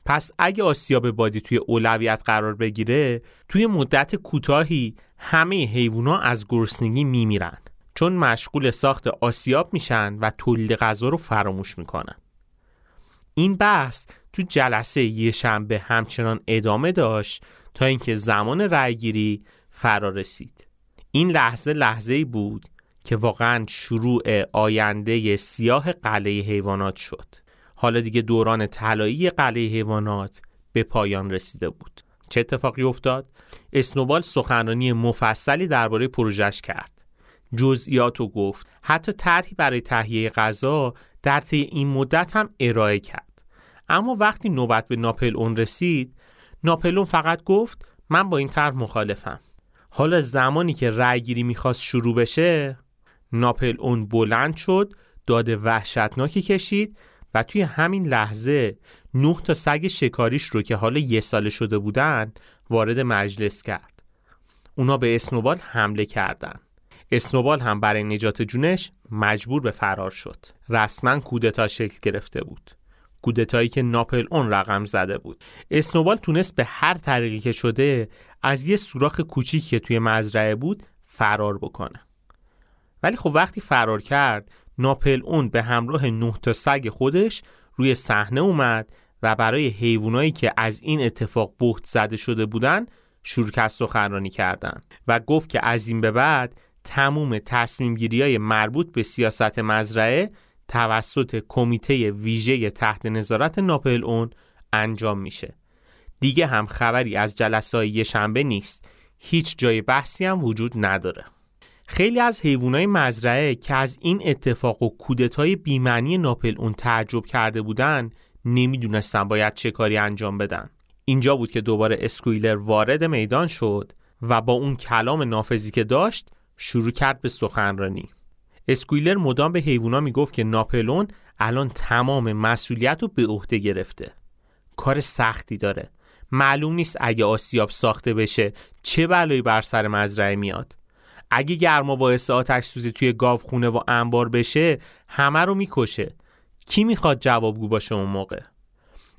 پس اگه آسیاب بادی توی اولویت قرار بگیره توی مدت کوتاهی همه حیوونا از گرسنگی میمیرن چون مشغول ساخت آسیاب میشن و تولید غذا رو فراموش می‌کنن. این بحث تو جلسه یه شنبه همچنان ادامه داشت تا اینکه زمان رأیگیری فرا رسید. این لحظه لحظه بود که واقعا شروع آینده سیاه قلعه حیوانات شد. حالا دیگه دوران طلایی قلعه حیوانات به پایان رسیده بود. چه اتفاقی افتاد؟ اسنوبال سخنرانی مفصلی درباره پروژش کرد. جزئیات رو گفت. حتی طرحی برای تهیه غذا در طی این مدت هم ارائه کرد. اما وقتی نوبت به ناپل اون رسید ناپلون فقط گفت من با این طرح مخالفم. حالا زمانی که رأیگیری می‌خواست شروع بشه ناپل اون بلند شد داد وحشتناکی کشید و توی همین لحظه نه تا سگ شکاریش رو که حالا یه ساله شده بودن وارد مجلس کرد. اونا به اسنوبال حمله کردن. اسنوبال هم برای نجات جونش مجبور به فرار شد. رسما کودتا شکل گرفته بود. کودتایی که ناپل اون رقم زده بود. اسنوبال تونست به هر طریقی که شده از یه سوراخ کوچیک که توی مزرعه بود فرار بکنه. ولی خب وقتی فرار کرد ناپل اون به همراه نه تا سگ خودش روی صحنه اومد و برای حیوانایی که از این اتفاق بهت زده شده بودن شروع سخنرانی کردن و گفت که از این به بعد تموم تصمیم گیری های مربوط به سیاست مزرعه توسط کمیته ویژه تحت نظارت ناپل اون انجام میشه. دیگه هم خبری از جلسه های شنبه نیست. هیچ جای بحثی هم وجود نداره. خیلی از حیوانات مزرعه که از این اتفاق و کودتای بیمعنی ناپل اون تعجب کرده بودن نمی‌دونستن باید چه کاری انجام بدن. اینجا بود که دوباره اسکویلر وارد میدان شد و با اون کلام نافذی که داشت شروع کرد به سخنرانی. اسکویلر مدام به حیوونا می‌گفت که ناپلون الان تمام مسئولیت رو به عهده گرفته. کار سختی داره. معلوم نیست اگه آسیاب ساخته بشه چه بلایی بر سر مزرعه میاد. اگه گرما باعث آتش سوزی توی خونه و انبار بشه همه رو می‌کشه. کی می‌خواد جوابگو باشه اون موقع؟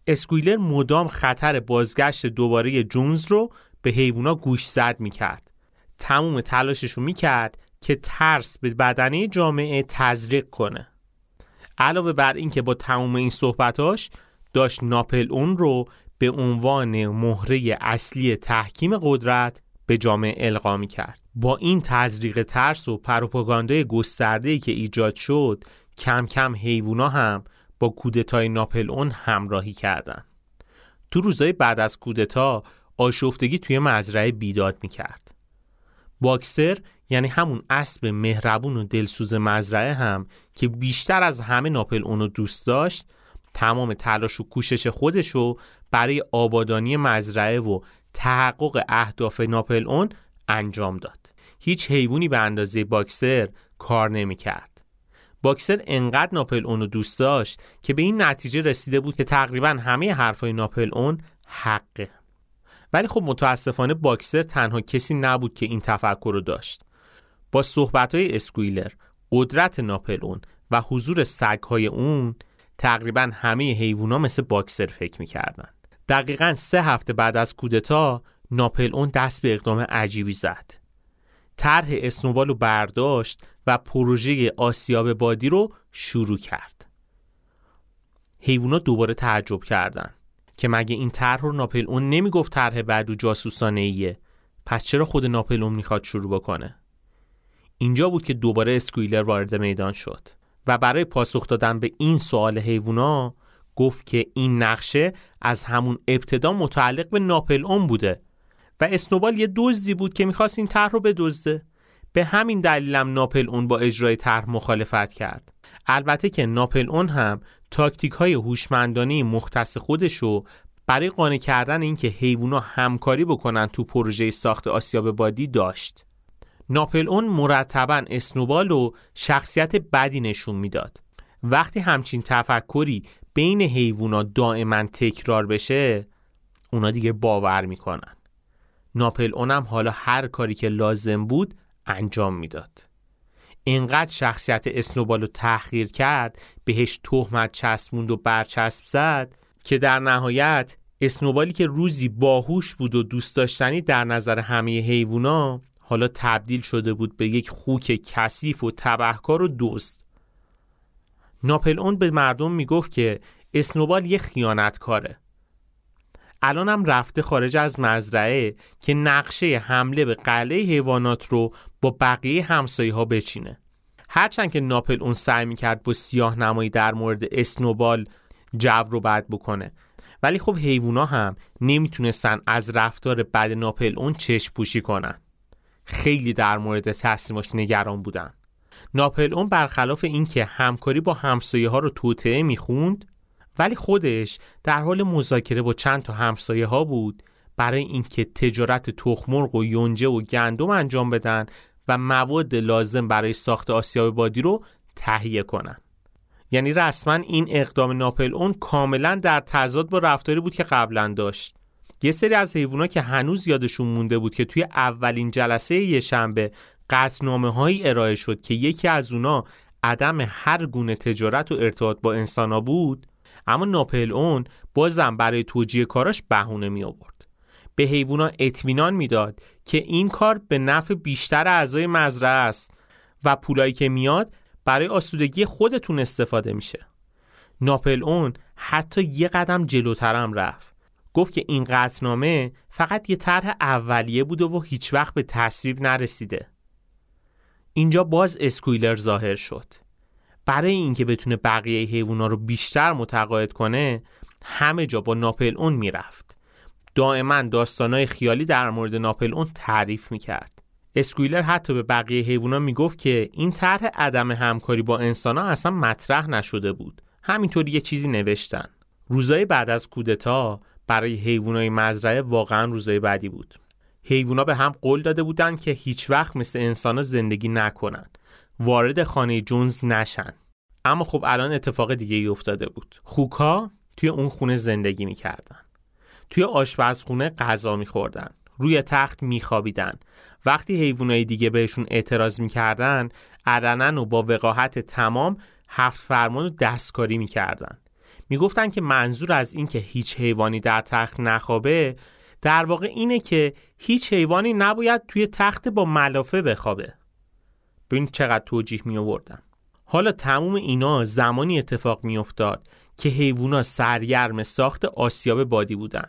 اسکویلر مدام خطر بازگشت دوباره جونز رو به حیوونا گوش زد می‌کرد. تموم تلاشش رو می‌کرد که ترس به بدنه جامعه تزریق کنه. علاوه بر اینکه با تموم این صحبتاش داشت ناپل اون رو به عنوان مهره اصلی تحکیم قدرت به جامعه القا می کرد با این تزریق ترس و پروپاگاندای گسترده که ایجاد شد کم کم حیوونا هم با کودتای ناپل اون همراهی کردند. تو روزای بعد از کودتا آشفتگی توی مزرعه بیداد می کرد. باکسر یعنی همون اسب مهربون و دلسوز مزرعه هم که بیشتر از همه ناپل اونو دوست داشت تمام تلاش و کوشش خودشو برای آبادانی مزرعه و تحقق اهداف ناپل اون انجام داد. هیچ حیوانی به اندازه باکسر کار نمی کرد. باکسر انقدر ناپل اون رو دوست داشت که به این نتیجه رسیده بود که تقریبا همه حرفای ناپل اون حقه. ولی خب متاسفانه باکسر تنها کسی نبود که این تفکر رو داشت. با صحبت های اسکویلر قدرت ناپل اون و حضور سگ های اون تقریبا همه حیوونا مثل باکسر فکر می‌کردن. دقیقا سه هفته بعد از کودتا ناپل اون دست به اقدام عجیبی زد. طرح اسنوبال رو برداشت و پروژه آسیاب بادی رو شروع کرد. حیوونا دوباره تعجب کردند که مگه این طرح رو ناپل اون نمی‌گفت طرح بعد و جاسوسانه ایه پس چرا خود ناپل اون می‌خواد شروع بکنه؟ اینجا بود که دوباره اسکویلر وارد میدان شد و برای پاسخ دادن به این سوال حیوونا گفت که این نقشه از همون ابتدا متعلق به ناپل اون بوده و اسنوبال یه دزدی بود که می‌خواست این طرح رو بدزده. به همین دلیلم ناپل اون با اجرای طرح مخالفت کرد. البته که ناپل اون هم تاکتیک های هوشمندانه مختص خودشو برای قانع کردن اینکه حیوونا همکاری بکنن تو پروژه ساخت آسیاب بادی داشت. ناپل اون مرتبا اسنوبال و شخصیت بدی نشون می‌داد. وقتی همچین تفکری بین حیوونا دائما تکرار بشه اونا دیگه باور می‌کنن. ناپل اونم حالا هر کاری که لازم بود انجام می‌داد. اینقدر شخصیت اسنوبال رو تحقیر کرد بهش تهمت چسبوند و برچسب زد که در نهایت اسنوبالی که روزی باهوش بود و دوست داشتنی در نظر همه حیوونا حالا تبدیل شده بود به یک خوک کثیف و تبهکار و دوست ناپل اون به مردم می‌گفت که اسنوبال یه خیانتکاره. الان هم رفته خارج از مزرعه که نقشه حمله به قلعه حیوانات رو با بقیه همسایه ها بچینه. هرچند که ناپل اون سعی می‌کرد با سیاه نمایی در مورد اسنوبال جو رو بد بکنه. ولی خب حیوونا هم نمی‌تونستن از رفتار بد ناپل اون چشم پوشی کنن. خیلی در مورد تصمیمش نگران بودن. ناپل اون برخلاف اینکه همکاری با همسایه ها رو توطعه می‌خوند ولی خودش در حال مذاکره با چند تا همسایه ها بود برای اینکه تجارت تخمرغ و یونجه و گندم انجام بدن و مواد لازم برای ساخت آسیاب بادی رو تهیه کنن. یعنی رسما این اقدام ناپل اون کاملا در تضاد با رفتاری بود که قبلا داشت. یه سری از حیوونا که هنوز یادشون مونده بود که توی اولین جلسه یه شنبه قطنامه هایی ارائه شد که یکی از اونا عدم هر گونه تجارت و ارتباط با انسانا بود اما ناپل بازم برای توجیه کاراش بهونه می آورد به حیوونا اطمینان می‌داد که این کار به نفع بیشتر اعضای مزرعه است و پولایی که میاد برای آسودگی خودتون استفاده میشه. ناپل اون حتی یه قدم جلوترم رفت. گفت که این قطنامه فقط یه طرح اولیه بوده و هیچ وقت به تصویب نرسیده. اینجا باز اسکویلر ظاهر شد. برای اینکه بتونه بقیه حیوونا رو بیشتر متقاعد کنه همه جا با ناپل اون می‌رفت. دائما داستانای خیالی در مورد ناپل اون تعریف می‌کرد. اسکویلر حتی به بقیه حیوونا می‌گفت که این طرح عدم همکاری با انسانها اصلا مطرح نشده بود. همینطور یه چیزی نوشتن. روزای بعد از کودتا برای حیوانای مزرعه واقعا روزای بعدی بود. حیوونا به هم قول داده بودند که هیچ وقت مثل انسانا زندگی نکنن. وارد خانه جونز نشن. اما خب الان اتفاق دیگه ای افتاده بود. خوکا توی اون خونه زندگی می‌کردن. توی آشپزخونه غذا میخوردن. روی تخت میخوابیدن. وقتی حیوانای دیگه بهشون اعتراض می‌کردن علنا و با وقاحت تمام هفت فرمان و دستکاری می‌کردن. می‌گفتن که منظور از این که هیچ حیوانی در تخت نخوابه در واقع اینه که هیچ حیوانی نباید توی تخت با ملافه بخوابه. ببین چقدر توجیه می آوردن حالا تموم اینا زمانی اتفاق می افتاد که حیوونا سرگرم ساخت آسیاب بادی بودن.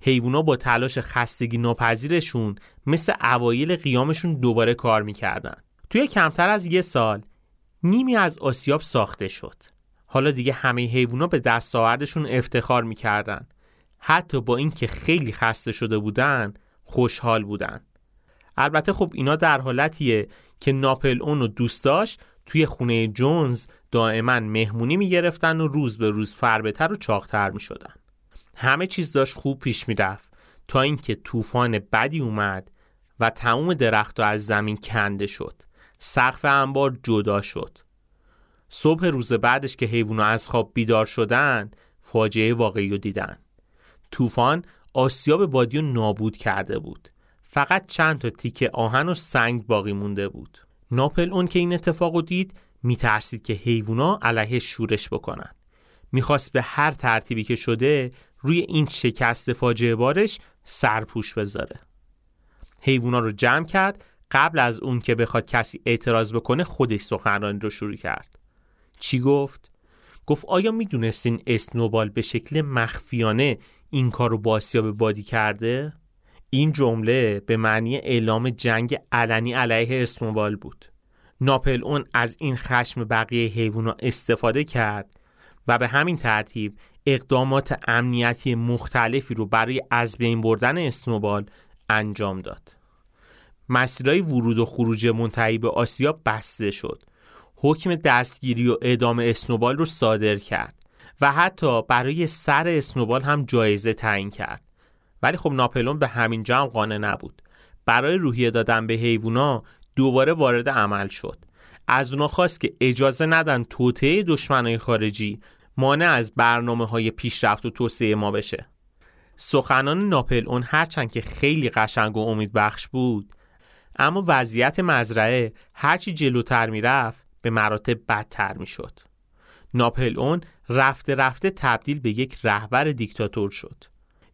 حیوونا با تلاش خستگی ناپذیرشون مثل اوایل قیامشون دوباره کار می‌کردن. توی کمتر از یه سال نیمی از آسیاب ساخته شد. حالا دیگه همه حیوونا به دستاوردشون افتخار می‌کردن. حتی با اینکه خیلی خسته شده بودن خوشحال بودن. البته خب اینا در حالتیه که ناپل اون رو دوست داشت توی خونه جونز دائما مهمونی می‌گرفتن و روز به روز فربتر و چاقتر می‌شدن. همه چیز داشت خوب پیش می‌رفت تا اینکه طوفان بدی اومد و تموم درخت از زمین کنده شد. سقف انبار جدا شد. صبح روز بعدش که حیوونا از خواب بیدار شدن فاجعه واقعی رو دیدن. طوفان آسیاب بادی رو نابود کرده بود. فقط چند تا تیکه آهن و سنگ باقی مونده بود. ناپل اون که این اتفاق رو دید میترسید که حیوونا علیه شورش بکنن. می‌خواست به هر ترتیبی که شده روی این شکست فاجعه بارش سرپوش بذاره. حیوونا رو جمع کرد قبل از اون که بخواد کسی اعتراض بکنه خودش سخنرانی رو شروع کرد. چی گفت؟ گفت آیا می‌دونستین اسنوبال به شکل مخفیانه این کار رو به بادی کرده؟ این جمله به معنی اعلام جنگ علنی علیه اسنوبال بود. ناپل اون از این خشم بقیه حیوونا استفاده کرد و به همین ترتیب اقدامات امنیتی مختلفی رو برای از بین بردن اسنوبال انجام داد. مسیرهای ورود و خروج منتهی به آسیا بسته شد. حکم دستگیری و اعدام اسنوبال رو صادر کرد و حتی برای سر اسنوبال هم جایزه تعیین کرد. ولی خب ناپلون به همین جمع قانع نبود. برای روحیه دادن به حیوونا دوباره وارد عمل شد. از اونا خواست که اجازه ندن توطعه دشمنای خارجی مانع از برنامه های پیشرفت و توسعه ما بشه. سخنان ناپل اون هرچند که خیلی قشنگ و امیدبخش بود اما وضعیت مزرعه هرچی جلوتر می‌رفت به مراتب بدتر می‌شد. ناپل اون رفته رفته تبدیل به یک رهبر دیکتاتور شد.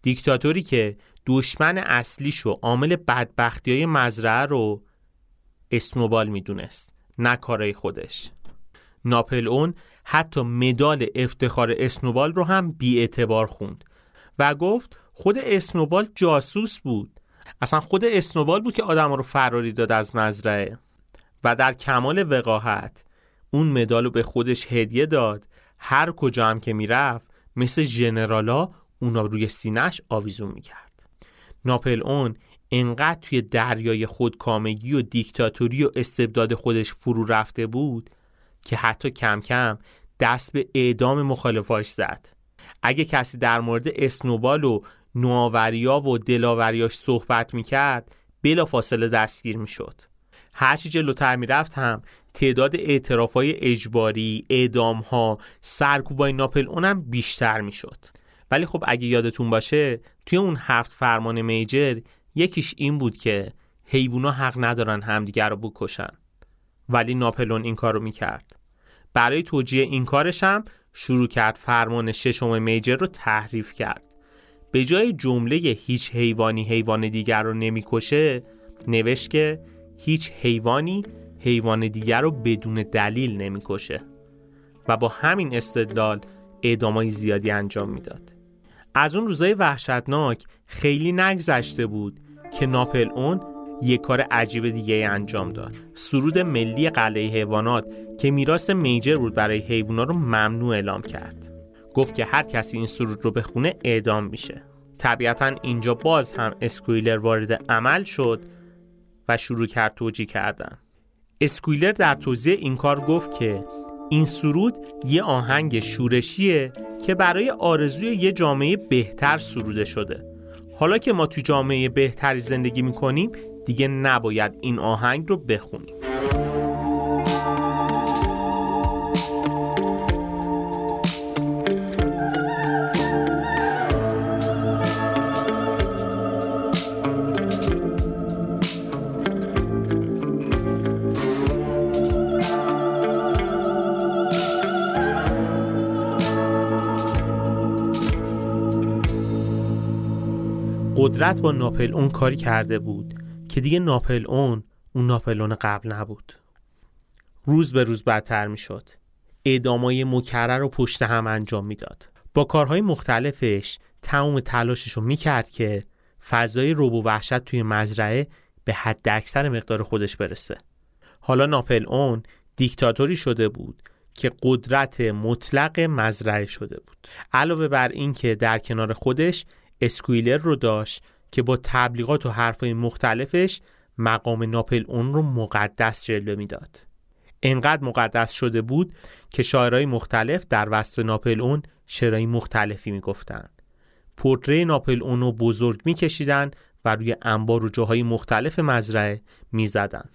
دیکتاتوری که دشمن اصلیش و عامل بدبختی های مزرعه رو اسنوبال می‌دونست نه کارای خودش. ناپل اون حتی مدال افتخار اسنوبال رو هم بی اعتبار خوند و گفت خود اسنوبال جاسوس بود. اصلا خود اسنوبال بود که آدم رو فراری داد از مزرعه. و در کمال وقاحت اون مدال رو به خودش هدیه داد. هر کجا هم که می‌رفت مثل ژنرالا اونا روی سینش آویزون می‌کرد. ناپل اون انقدر توی دریای خودکامگی و دیکتاتوری و استبداد خودش فرو رفته بود که حتی کم کم دست به اعدام مخالفاش زد. اگه کسی در مورد اسنوبال و نوآوریا و دلاوریاش صحبت می‌کرد بلا فاصله دستگیر می‌شد. هرچی جلوتر می‌رفت هم تعداد های اجباری، اعدام ها، سرکوبای ناپل اونم بیشتر می‌شد. ولی خب اگه یادتون باشه توی اون هفت فرمان میجر یکیش این بود که حیوونا حق ندارن همدیگر رو بکشن. ولی ناپلون این کارو می‌کرد. برای توجیه این کارش هم شروع کرد فرمان ششم میجر رو تحریف کرد. به جای جمله هیچ حیوانی حیوان دیگر رو نمی‌کشه نوشت که هیچ حیوانی حیوان دیگر رو بدون دلیل نمی‌کشه و با همین استدلال اعدامای زیادی انجام می‌داد. از اون روزای وحشتناک خیلی نگذشته بود که ناپل اون یک کار عجیب دیگه انجام داد. سرود ملی قلعه حیوانات که میراث میجر بود برای حیوانا رو ممنوع اعلام کرد. گفت که هر کسی این سرود رو بخونه اعدام میشه. طبیعتا اینجا باز هم اسکویلر وارد عمل شد و شروع کرد توجیه کردن. اسکویلر در توضیح این کار گفت که این سرود یه آهنگ شورشیه که برای آرزوی یه جامعه بهتر سروده شده. حالا که ما تو جامعه بهتری زندگی می‌کنیم دیگه نباید این آهنگ رو بخونیم. قدرت با ناپل اون کاری کرده بود که دیگه ناپل اون اون ناپل اون قبل نبود. روز به روز بدتر می‌شد. اعدامای مکرر رو پشت هم انجام می‌داد. با کارهای مختلفش تمام تلاشش رو می‌کرد که فضای روب و وحشت توی مزرعه به حد اکثر مقدار خودش برسه. حالا ناپل اون دیکتاتوری شده بود که قدرت مطلق مزرعه شده بود. علاوه بر این که در کنار خودش اسکویلر رو داشت که با تبلیغات و حرفای مختلفش مقام ناپل اون رو مقدس جلوه می‌داد. انقدر مقدس شده بود که شاعرای مختلف در وصف ناپل اون شعرهای مختلفی می‌گفتند. پورتری ناپل اون رو بزرگ میکشیدن و روی انبار و جاهای مختلف مزرعه می‌زدن.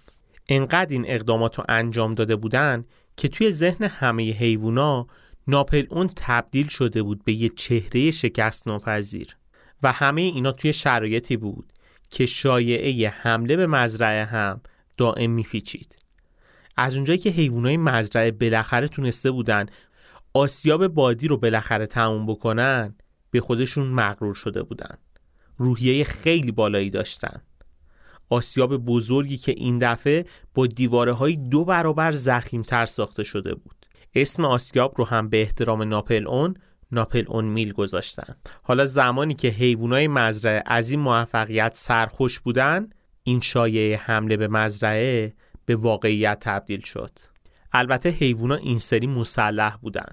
انقدر این اقدامات رو انجام داده بودن که توی ذهن همه حیوونا ناپل اون تبدیل شده بود به یه چهره شکست ناپذیر. و همه اینا توی شرایطی بود که شایعه حمله به مزرعه هم دائم میپیچید. از اونجایی که حیوانای مزرعه بالاخره تونسته بودن آسیاب بادی رو بالاخره تموم بکنن به خودشون مغرور شده بودن. روحیه خیلی بالایی داشتن. آسیاب بزرگی که این دفعه با دیواره های دو برابر زخیمتر ساخته شده بود. اسم آسیاب رو هم به احترام ناپل اون ناپل اون میل گذاشتن. حالا زمانی که حیوانای مزرعه از این موفقیت سرخوش بودن این شایعه حمله به مزرعه به واقعیت تبدیل شد. البته حیوونا این سری مسلح بودن.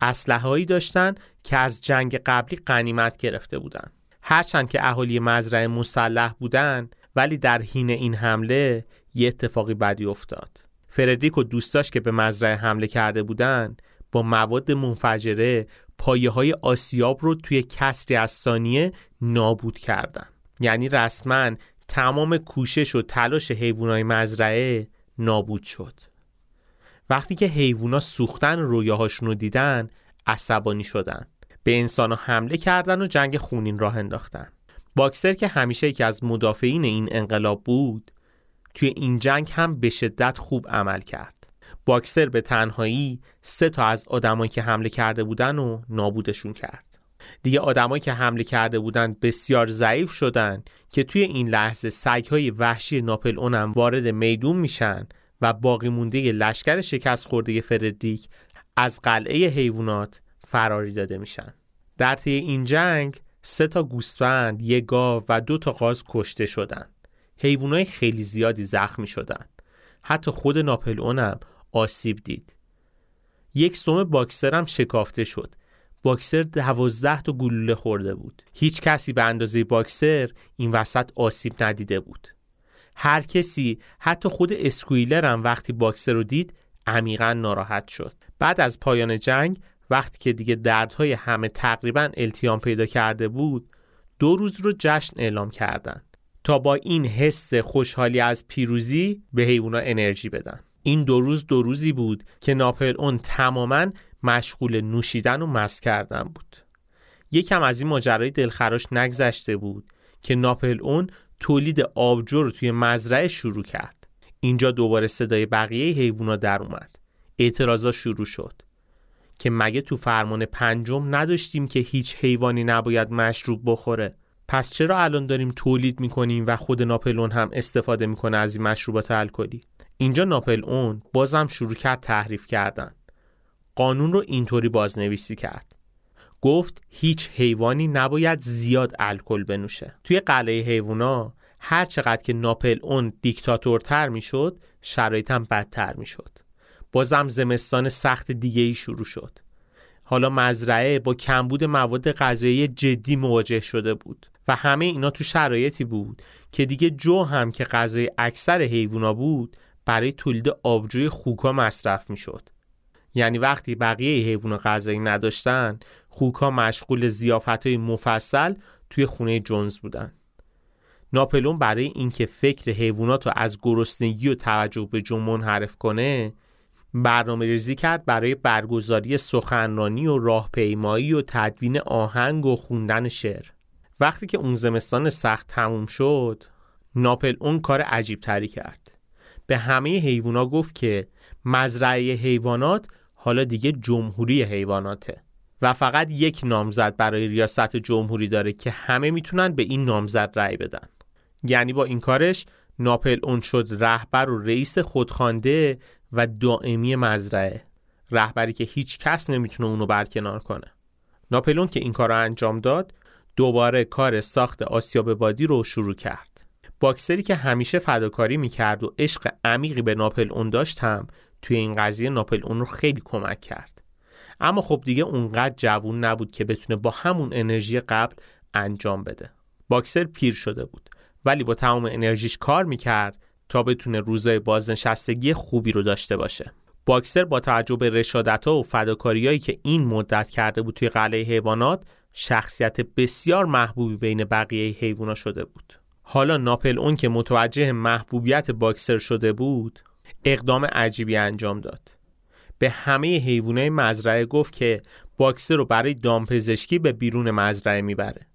اسلحه‌ای داشتن که از جنگ قبلی قنیمت گرفته بودن. هرچند که اهالی مزرعه مسلح بودن ولی در حین این حمله یه اتفاقی بدی افتاد. فردریک و دوستاش که به مزرعه حمله کرده بودند با مواد منفجره پایه های آسیاب رو توی کسری از ثانیه نابود کردن. یعنی رسما تمام کوشش و تلاش حیوانات مزرعه نابود شد. وقتی که حیوونا سوختن رویاهاشون رو دیدن عصبانی شدن. به انسان حمله کردن و جنگ خونین راه انداختن. باکسر که همیشه یکی از مدافعین این انقلاب بود توی این جنگ هم به شدت خوب عمل کرد. باکسر به تنهایی سه تا از آدمایی که حمله کرده بودن و نابودشون کرد دیگه آدمایی که حمله کرده بودن بسیار ضعیف شدن که توی این لحظه سگهای وحشی ناپل اونم وارد میدون میشن و باقی مونده لشکر شکست خورده فردریک از قلعه حیوانات فراری داده میشن در طی این جنگ سه تا گوسفند، یک گاو و دو تا قاز کشته شدن. حیوانای خیلی زیادی زخمی شدن. حتی خود ناپل اونم آسیب دید. یک سوم باکسر هم شکافته شد. باکسر دوازده تا گلوله خورده بود. هیچ کسی به اندازه باکسر این وسط آسیب ندیده بود. هر کسی حتی خود اسکویلر هم وقتی باکسر رو دید عمیقا ناراحت شد. بعد از پایان جنگ وقتی که دیگه دردهای همه تقریبا التیام پیدا کرده بود دو روز رو جشن اعلام کردند تا با این حس خوشحالی از پیروزی به حیوونا انرژی بدن. این دو روز دو روزی بود که ناپل اون تماما مشغول نوشیدن و مست کردن بود. یکم از این ماجرای دلخراش نگذشته بود که ناپل اون تولید آبجو رو توی مزرعه شروع کرد. اینجا دوباره صدای بقیه حیوونا در اومد. اعتراضا شروع شد که مگه تو فرمان پنجم نداشتیم که هیچ حیوانی نباید مشروب بخوره؟ پس چرا الان داریم تولید می‌کنیم و خود ناپلون هم استفاده می‌کنه از این مشروبات الکلی؟ اینجا ناپل اون بازم شروع کرد تحریف کردن. قانون رو اینطوری بازنویسی کرد. گفت هیچ حیوانی نباید زیاد الکل بنوشه. توی قلعه حیوانا هر چقدر که ناپل اون دیکتاتورتر می‌شد شرایط هم بدتر می‌شد. بازم زمستان سخت دیگه ای شروع شد. حالا مزرعه با کمبود مواد غذایی جدی مواجه شده بود و همه اینا تو شرایطی بود که دیگه جو هم که غذای اکثر حیوونا بود برای تولید آبجوی خوکا مصرف می‌شد. یعنی وقتی بقیه حیوونا غذایی نداشتن خوکا مشغول زیافت های مفصل توی خونه جونز بودن. ناپلون برای اینکه فکر حیوانات رو از گرسنگی و توجه به جو منحرف کنه برنامه ریزی کرد برای برگزاری سخنرانی و راهپیمایی و تدوین آهنگ و خوندن شعر. وقتی که اون زمستان سخت تموم شد ناپل اون کار عجیب تری کرد. به همه حیوانا گفت که مزرعه حیوانات حالا دیگه جمهوری حیواناته و فقط یک نامزد برای ریاست جمهوری داره که همه می‌تونن به این نامزد رأی بدن. یعنی با این کارش ناپل اون شد رهبر و رئیس خودخوانده و دائمی مزرعه رهبری که هیچ کس نمی‌تونه اونو برکنار کنه. ناپلون که این کار رو انجام داد دوباره کار ساخت آسیاب بادی رو شروع کرد. باکسری که همیشه فداکاری می‌کرد و عشق عمیقی به ناپل اون داشت هم توی این قضیه ناپل اون رو خیلی کمک کرد. اما خب دیگه اونقدر جوون نبود که بتونه با همون انرژی قبل انجام بده. باکسر پیر شده بود ولی با تمام انرژیش کار می‌کرد تا بتونه روزای بازنشستگی خوبی رو داشته باشه. باکسر با توجه به رشادت و فداکاریایی که این مدت کرده بود توی قلعه حیوانات شخصیت بسیار محبوبی بین بقیه حیوانا شده بود. حالا ناپل اون که متوجه محبوبیت باکسر شده بود اقدام عجیبی انجام داد. به همه حیوانات مزرعه گفت که باکسر رو برای دامپزشکی به بیرون مزرعه می‌بره.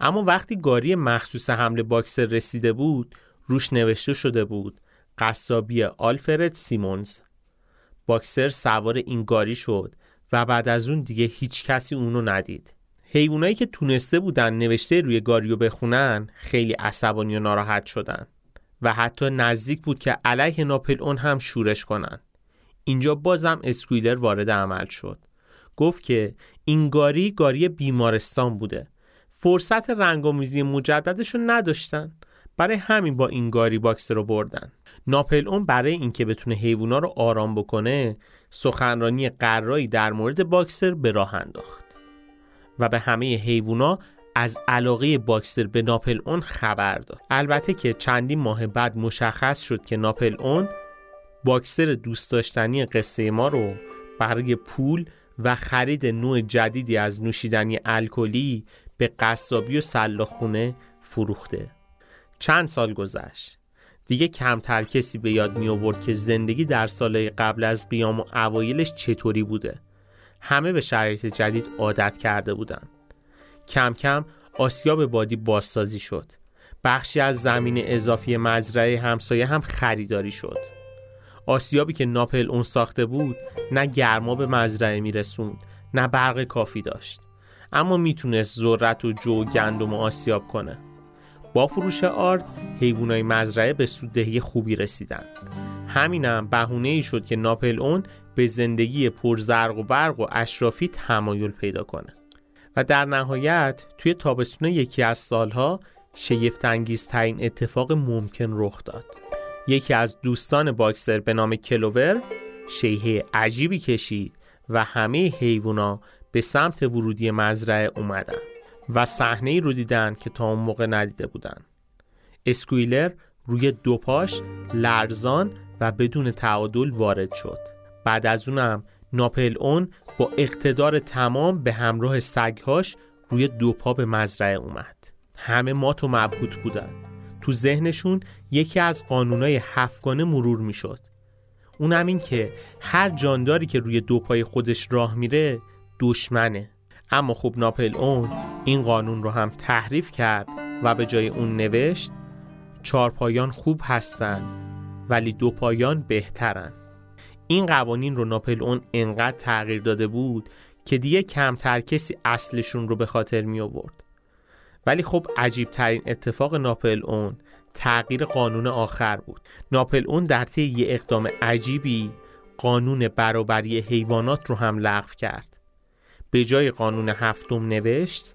اما وقتی گاری مخصوص حمل باکسر رسیده بود روش نوشته شده بود قصابی آلفرد سیمونز. باکسر سوار این گاری شد و بعد از اون دیگه هیچ کسی اونو ندید. حیوانایی که تونسته بودن نوشته روی گاریو بخونن خیلی عصبانی و ناراحت شدن و حتی نزدیک بود که علیه ناپلئون هم شورش کنن. اینجا بازم اسکویلر وارد عمل شد. گفت که این گاری گاری بیمارستان بوده. فرصت رنگ‌آمیزی مجددش رو نداشتن. برای همین با این گاری باکسر رو بردن. ناپلئون برای اینکه بتونه حیوونا رو آرام بکنه سخنرانی غرایی در مورد باکسر به راه انداخت. و به همه حیوونا از علاقه باکسر به ناپل اون خبر داد. البته که چندین ماه بعد مشخص شد که ناپل اون باکسر دوست داشتنی قصه ما رو برای پول و خرید نوع جدیدی از نوشیدنی الکلی به قصابی و سلاخونه فروخته. چند سال گذشت. دیگه کمتر کسی به یاد می آورد که زندگی در سالهای قبل از قیام و اوایلش چطوری بوده. همه به شرایط جدید عادت کرده بودند. کم کم آسیاب بادی بازسازی شد. بخشی از زمین اضافی مزرعه همسایه هم خریداری شد. آسیابی که ناپل اون ساخته بود نه گرما به مزرعه میرسوند نه برق کافی داشت. اما می‌تونست ذرت و جو و گندم و آسیاب کنه. با فروش آرد حیوانای مزرعه به سوددهی خوبی رسیدن. همینم بهونه ای شد که ناپل اون به زندگی پرزرق و برق و اشرافی تمایل پیدا کنه. و در نهایت توی تابستون یکی از سالها شگفت ترین اتفاق ممکن رخ داد. یکی از دوستان باکسر به نام کلوور شیهه عجیبی کشید و همه حیوونا به سمت ورودی مزرعه اومدن و صحنه ای رو دیدن که تا اون موقع ندیده بودن. اسکویلر روی دو پاش لرزان و بدون تعادل وارد شد. بعد از اونم ناپل اون با اقتدار تمام به همراه سگهاش روی دو پا به مزرعه اومد. همه مات و مبهوت بودن. تو ذهنشون یکی از قانونای هفتگانه مرور می‌شد. اون همین که هر جانداری که روی دو پای خودش راه میره دشمنه. اما خوب ناپل اون این قانون رو هم تحریف کرد و به جای اون نوشت چهار پایان خوب هستن ولی دو پایان بهترن. این قوانین رو ناپل اون انقدر تغییر داده بود که دیگه کمتر کسی اصلشون رو به خاطر می آورد. ولی خب عجیب ترین اتفاق ناپل اون تغییر قانون آخر بود. ناپل اون در طی یه اقدام عجیبی قانون برابری حیوانات رو هم لغو کرد. به جای قانون هفتم نوشت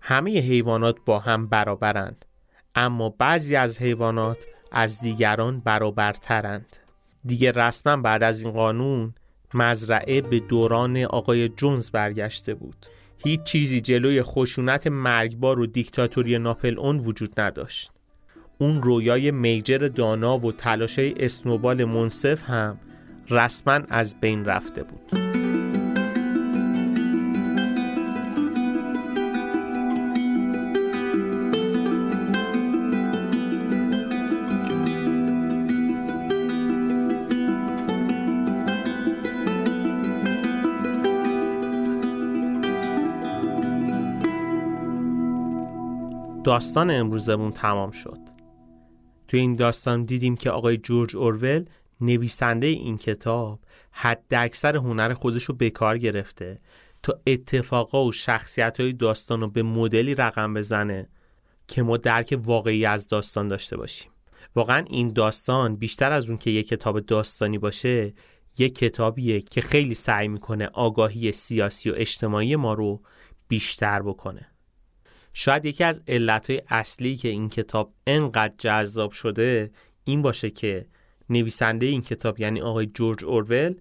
همه حیوانات با هم برابرند اما بعضی از حیوانات از دیگران برابرترند. دیگه رسما بعد از این قانون مزرعه به دوران آقای جونز برگشته بود. هیچ چیزی جلوی خشونت مرگبار و دیکتاتوری ناپل اون وجود نداشت. اون رویای میجر دانا و تلاشه اسنوبال منصف هم رسما از بین رفته بود. داستان امروزمون تمام شد. تو این داستان دیدیم که آقای جورج اورول نویسنده این کتاب حد اکثر هنر خودش رو به کار گرفته تا اتفاقا و شخصیت های داستان رو به مدلی رقم بزنه که ما درک واقعی از داستان داشته باشیم. واقعا این داستان بیشتر از اون که یک کتاب داستانی باشه یک کتابیه که خیلی سعی می‌کنه آگاهی سیاسی و اجتماعی ما رو بیشتر بکنه. شاید یکی از علتهای اصلی که این کتاب انقدر جذاب شده این باشه که نویسنده این کتاب یعنی آقای جورج اورول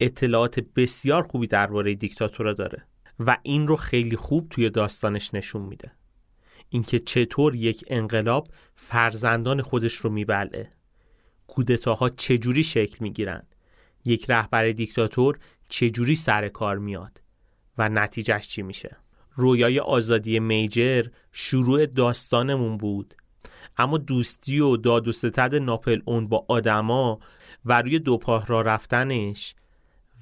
اطلاعات بسیار خوبی درباره دیکتاتورا داره و این رو خیلی خوب توی داستانش نشون میده. اینکه چطور یک انقلاب فرزندان خودش رو میبلعه. کودتاها چجوری شکل می‌گیرن. یک رهبر دیکتاتور چجوری سر کار میاد و نتیجهش چی میشه. رویای آزادی میجر شروع داستانمون بود. اما دوستی و داد و ستد ناپل اون با آدما و روی دو پاه را رفتنش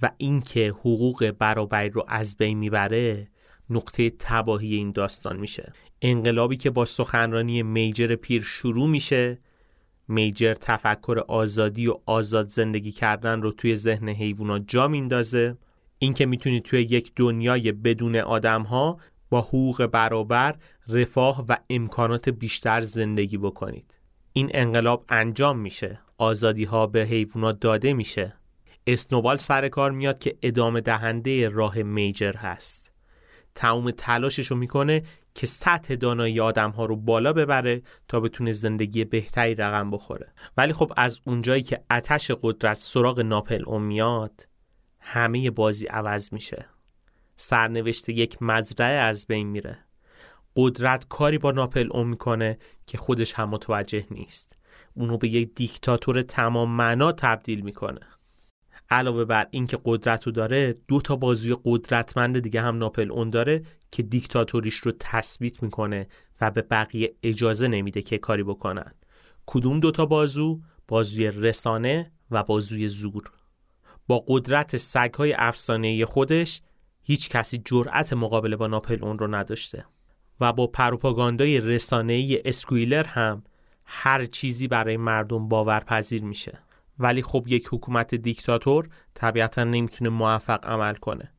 و اینکه حقوق برابری رو از بین می‌بره نقطه تباهی این داستان میشه. انقلابی که با سخنرانی میجر پیر شروع میشه میجر تفکر آزادی و آزاد زندگی کردن رو توی ذهن حیوانات جا میندازه. اینکه می‌تونید توی یک دنیای بدون آدم ها با حقوق برابر رفاه و امکانات بیشتر زندگی بکنید. این انقلاب انجام میشه. آزادی ها به حیوانات داده میشه. اسنوبال سر کار میاد که ادامه دهنده راه میجر هست. تمام تلاشش رو می‌کنه که سطح دانایی آدم ها رو بالا ببره تا بتونه زندگی بهتری رقم بخوره. ولی خب از اونجایی که اتش قدرت سراغ ناپل میاد همه بازی عوض میشه. سرنوشت یک مزرعه از بین میره. قدرت کاری با ناپل اون می‌کنه که خودش هم متوجه نیست. اونو به یک دیکتاتور تمام معنا تبدیل می‌کنه. علاوه بر اینکه قدرت رو داره دو تا بازوی قدرتمند دیگه هم ناپل اون داره که دیکتاتوریش رو تثبیت می‌کنه و به بقیه اجازه نمیده که کاری بکنن. کدوم دوتا بازو؟ بازوی رسانه و بازوی زور. با قدرت سگهای افسانه خودش هیچ کسی جرأت مقابله با ناپل اون رو نداشته. و با پروپاگاندای رسانه‌ای اسکویلر هم هر چیزی برای مردم باورپذیر میشه. ولی خب یک حکومت دیکتاتور طبیعتا نمی‌تونه موفق عمل کنه.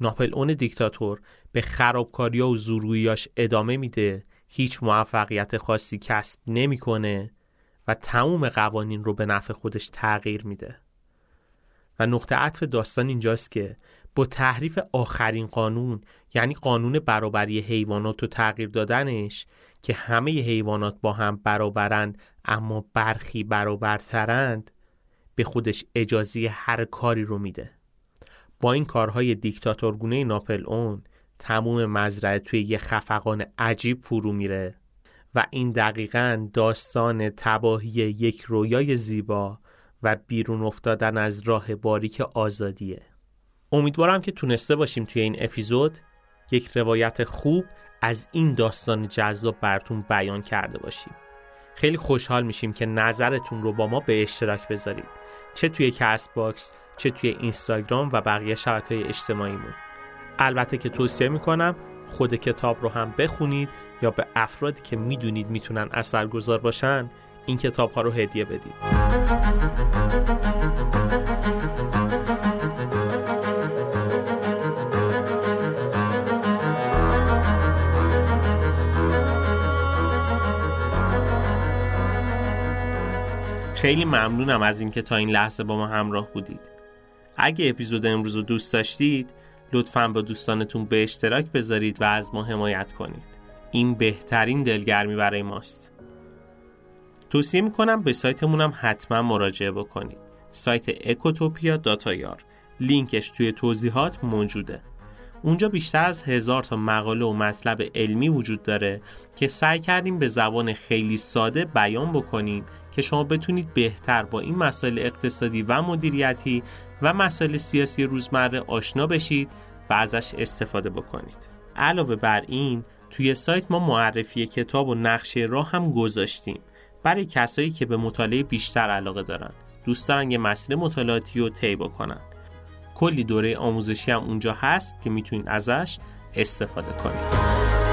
ناپل اون دیکتاتور به خرابکاری و زورگوییاش ادامه میده هیچ موفقیت خاصی کسب نمی‌کنه و تموم قوانین رو به نفع خودش تغییر میده. و نقطه عطف داستان اینجاست که با تحریف آخرین قانون یعنی قانون برابری حیوانات و تغییر دادنش که همه حیوانات با هم برابرند اما برخی برابرترند به خودش اجازه هر کاری رو میده. با این کارهای دیکتاتورگونه ناپل اون تموم مزرعه توی یه خفقان عجیب فرو میره. و این دقیقا داستان تباهی یک رویای زیبا و بیرون افتادن از راه باریک آزادیه. امیدوارم که تونسته باشیم توی این اپیزود یک روایت خوب از این داستان جذاب براتون بیان کرده باشیم. خیلی خوشحال میشیم که نظرتون رو با ما به اشتراک بذارید. چه توی Castbox چه توی اینستاگرام و بقیه شبکه های اجتماعیمون. البته که توصیه می‌کنم خود کتاب رو هم بخونید یا به افرادی که می‌دونید می‌تونن اثرگذار باشن این کتاب ها رو هدیه بدید. خیلی ممنونم از اینکه تا این لحظه با ما همراه بودید. اگه اپیزود امروز رو دوست داشتید لطفا با دوستانتون به اشتراک بذارید و از ما حمایت کنید. این بهترین دلگرمی برای ماست. توصیه می‌کنم به سایتمونم حتما مراجعه بکنید. سایت اکوتوپیا داتایار لینکش توی توضیحات موجوده. اونجا بیشتر از هزار تا مقاله و مطلب علمی وجود داره که سعی کردیم به زبان خیلی ساده بیان بکنیم که شما بتونید بهتر با این مسائل اقتصادی و مدیریتی و مسائل سیاسی روزمره آشنا بشید و ازش استفاده بکنید. علاوه بر این توی سایت ما معرفی کتاب و نقشه راه هم گذاشتیم. برای کسایی که به مطالعه بیشتر علاقه دارن دوست دارن یه مسیر مطالعاتی رو طی بکنن. کلی دوره آموزشی هم اونجا هست که می‌تونید ازش استفاده کنید.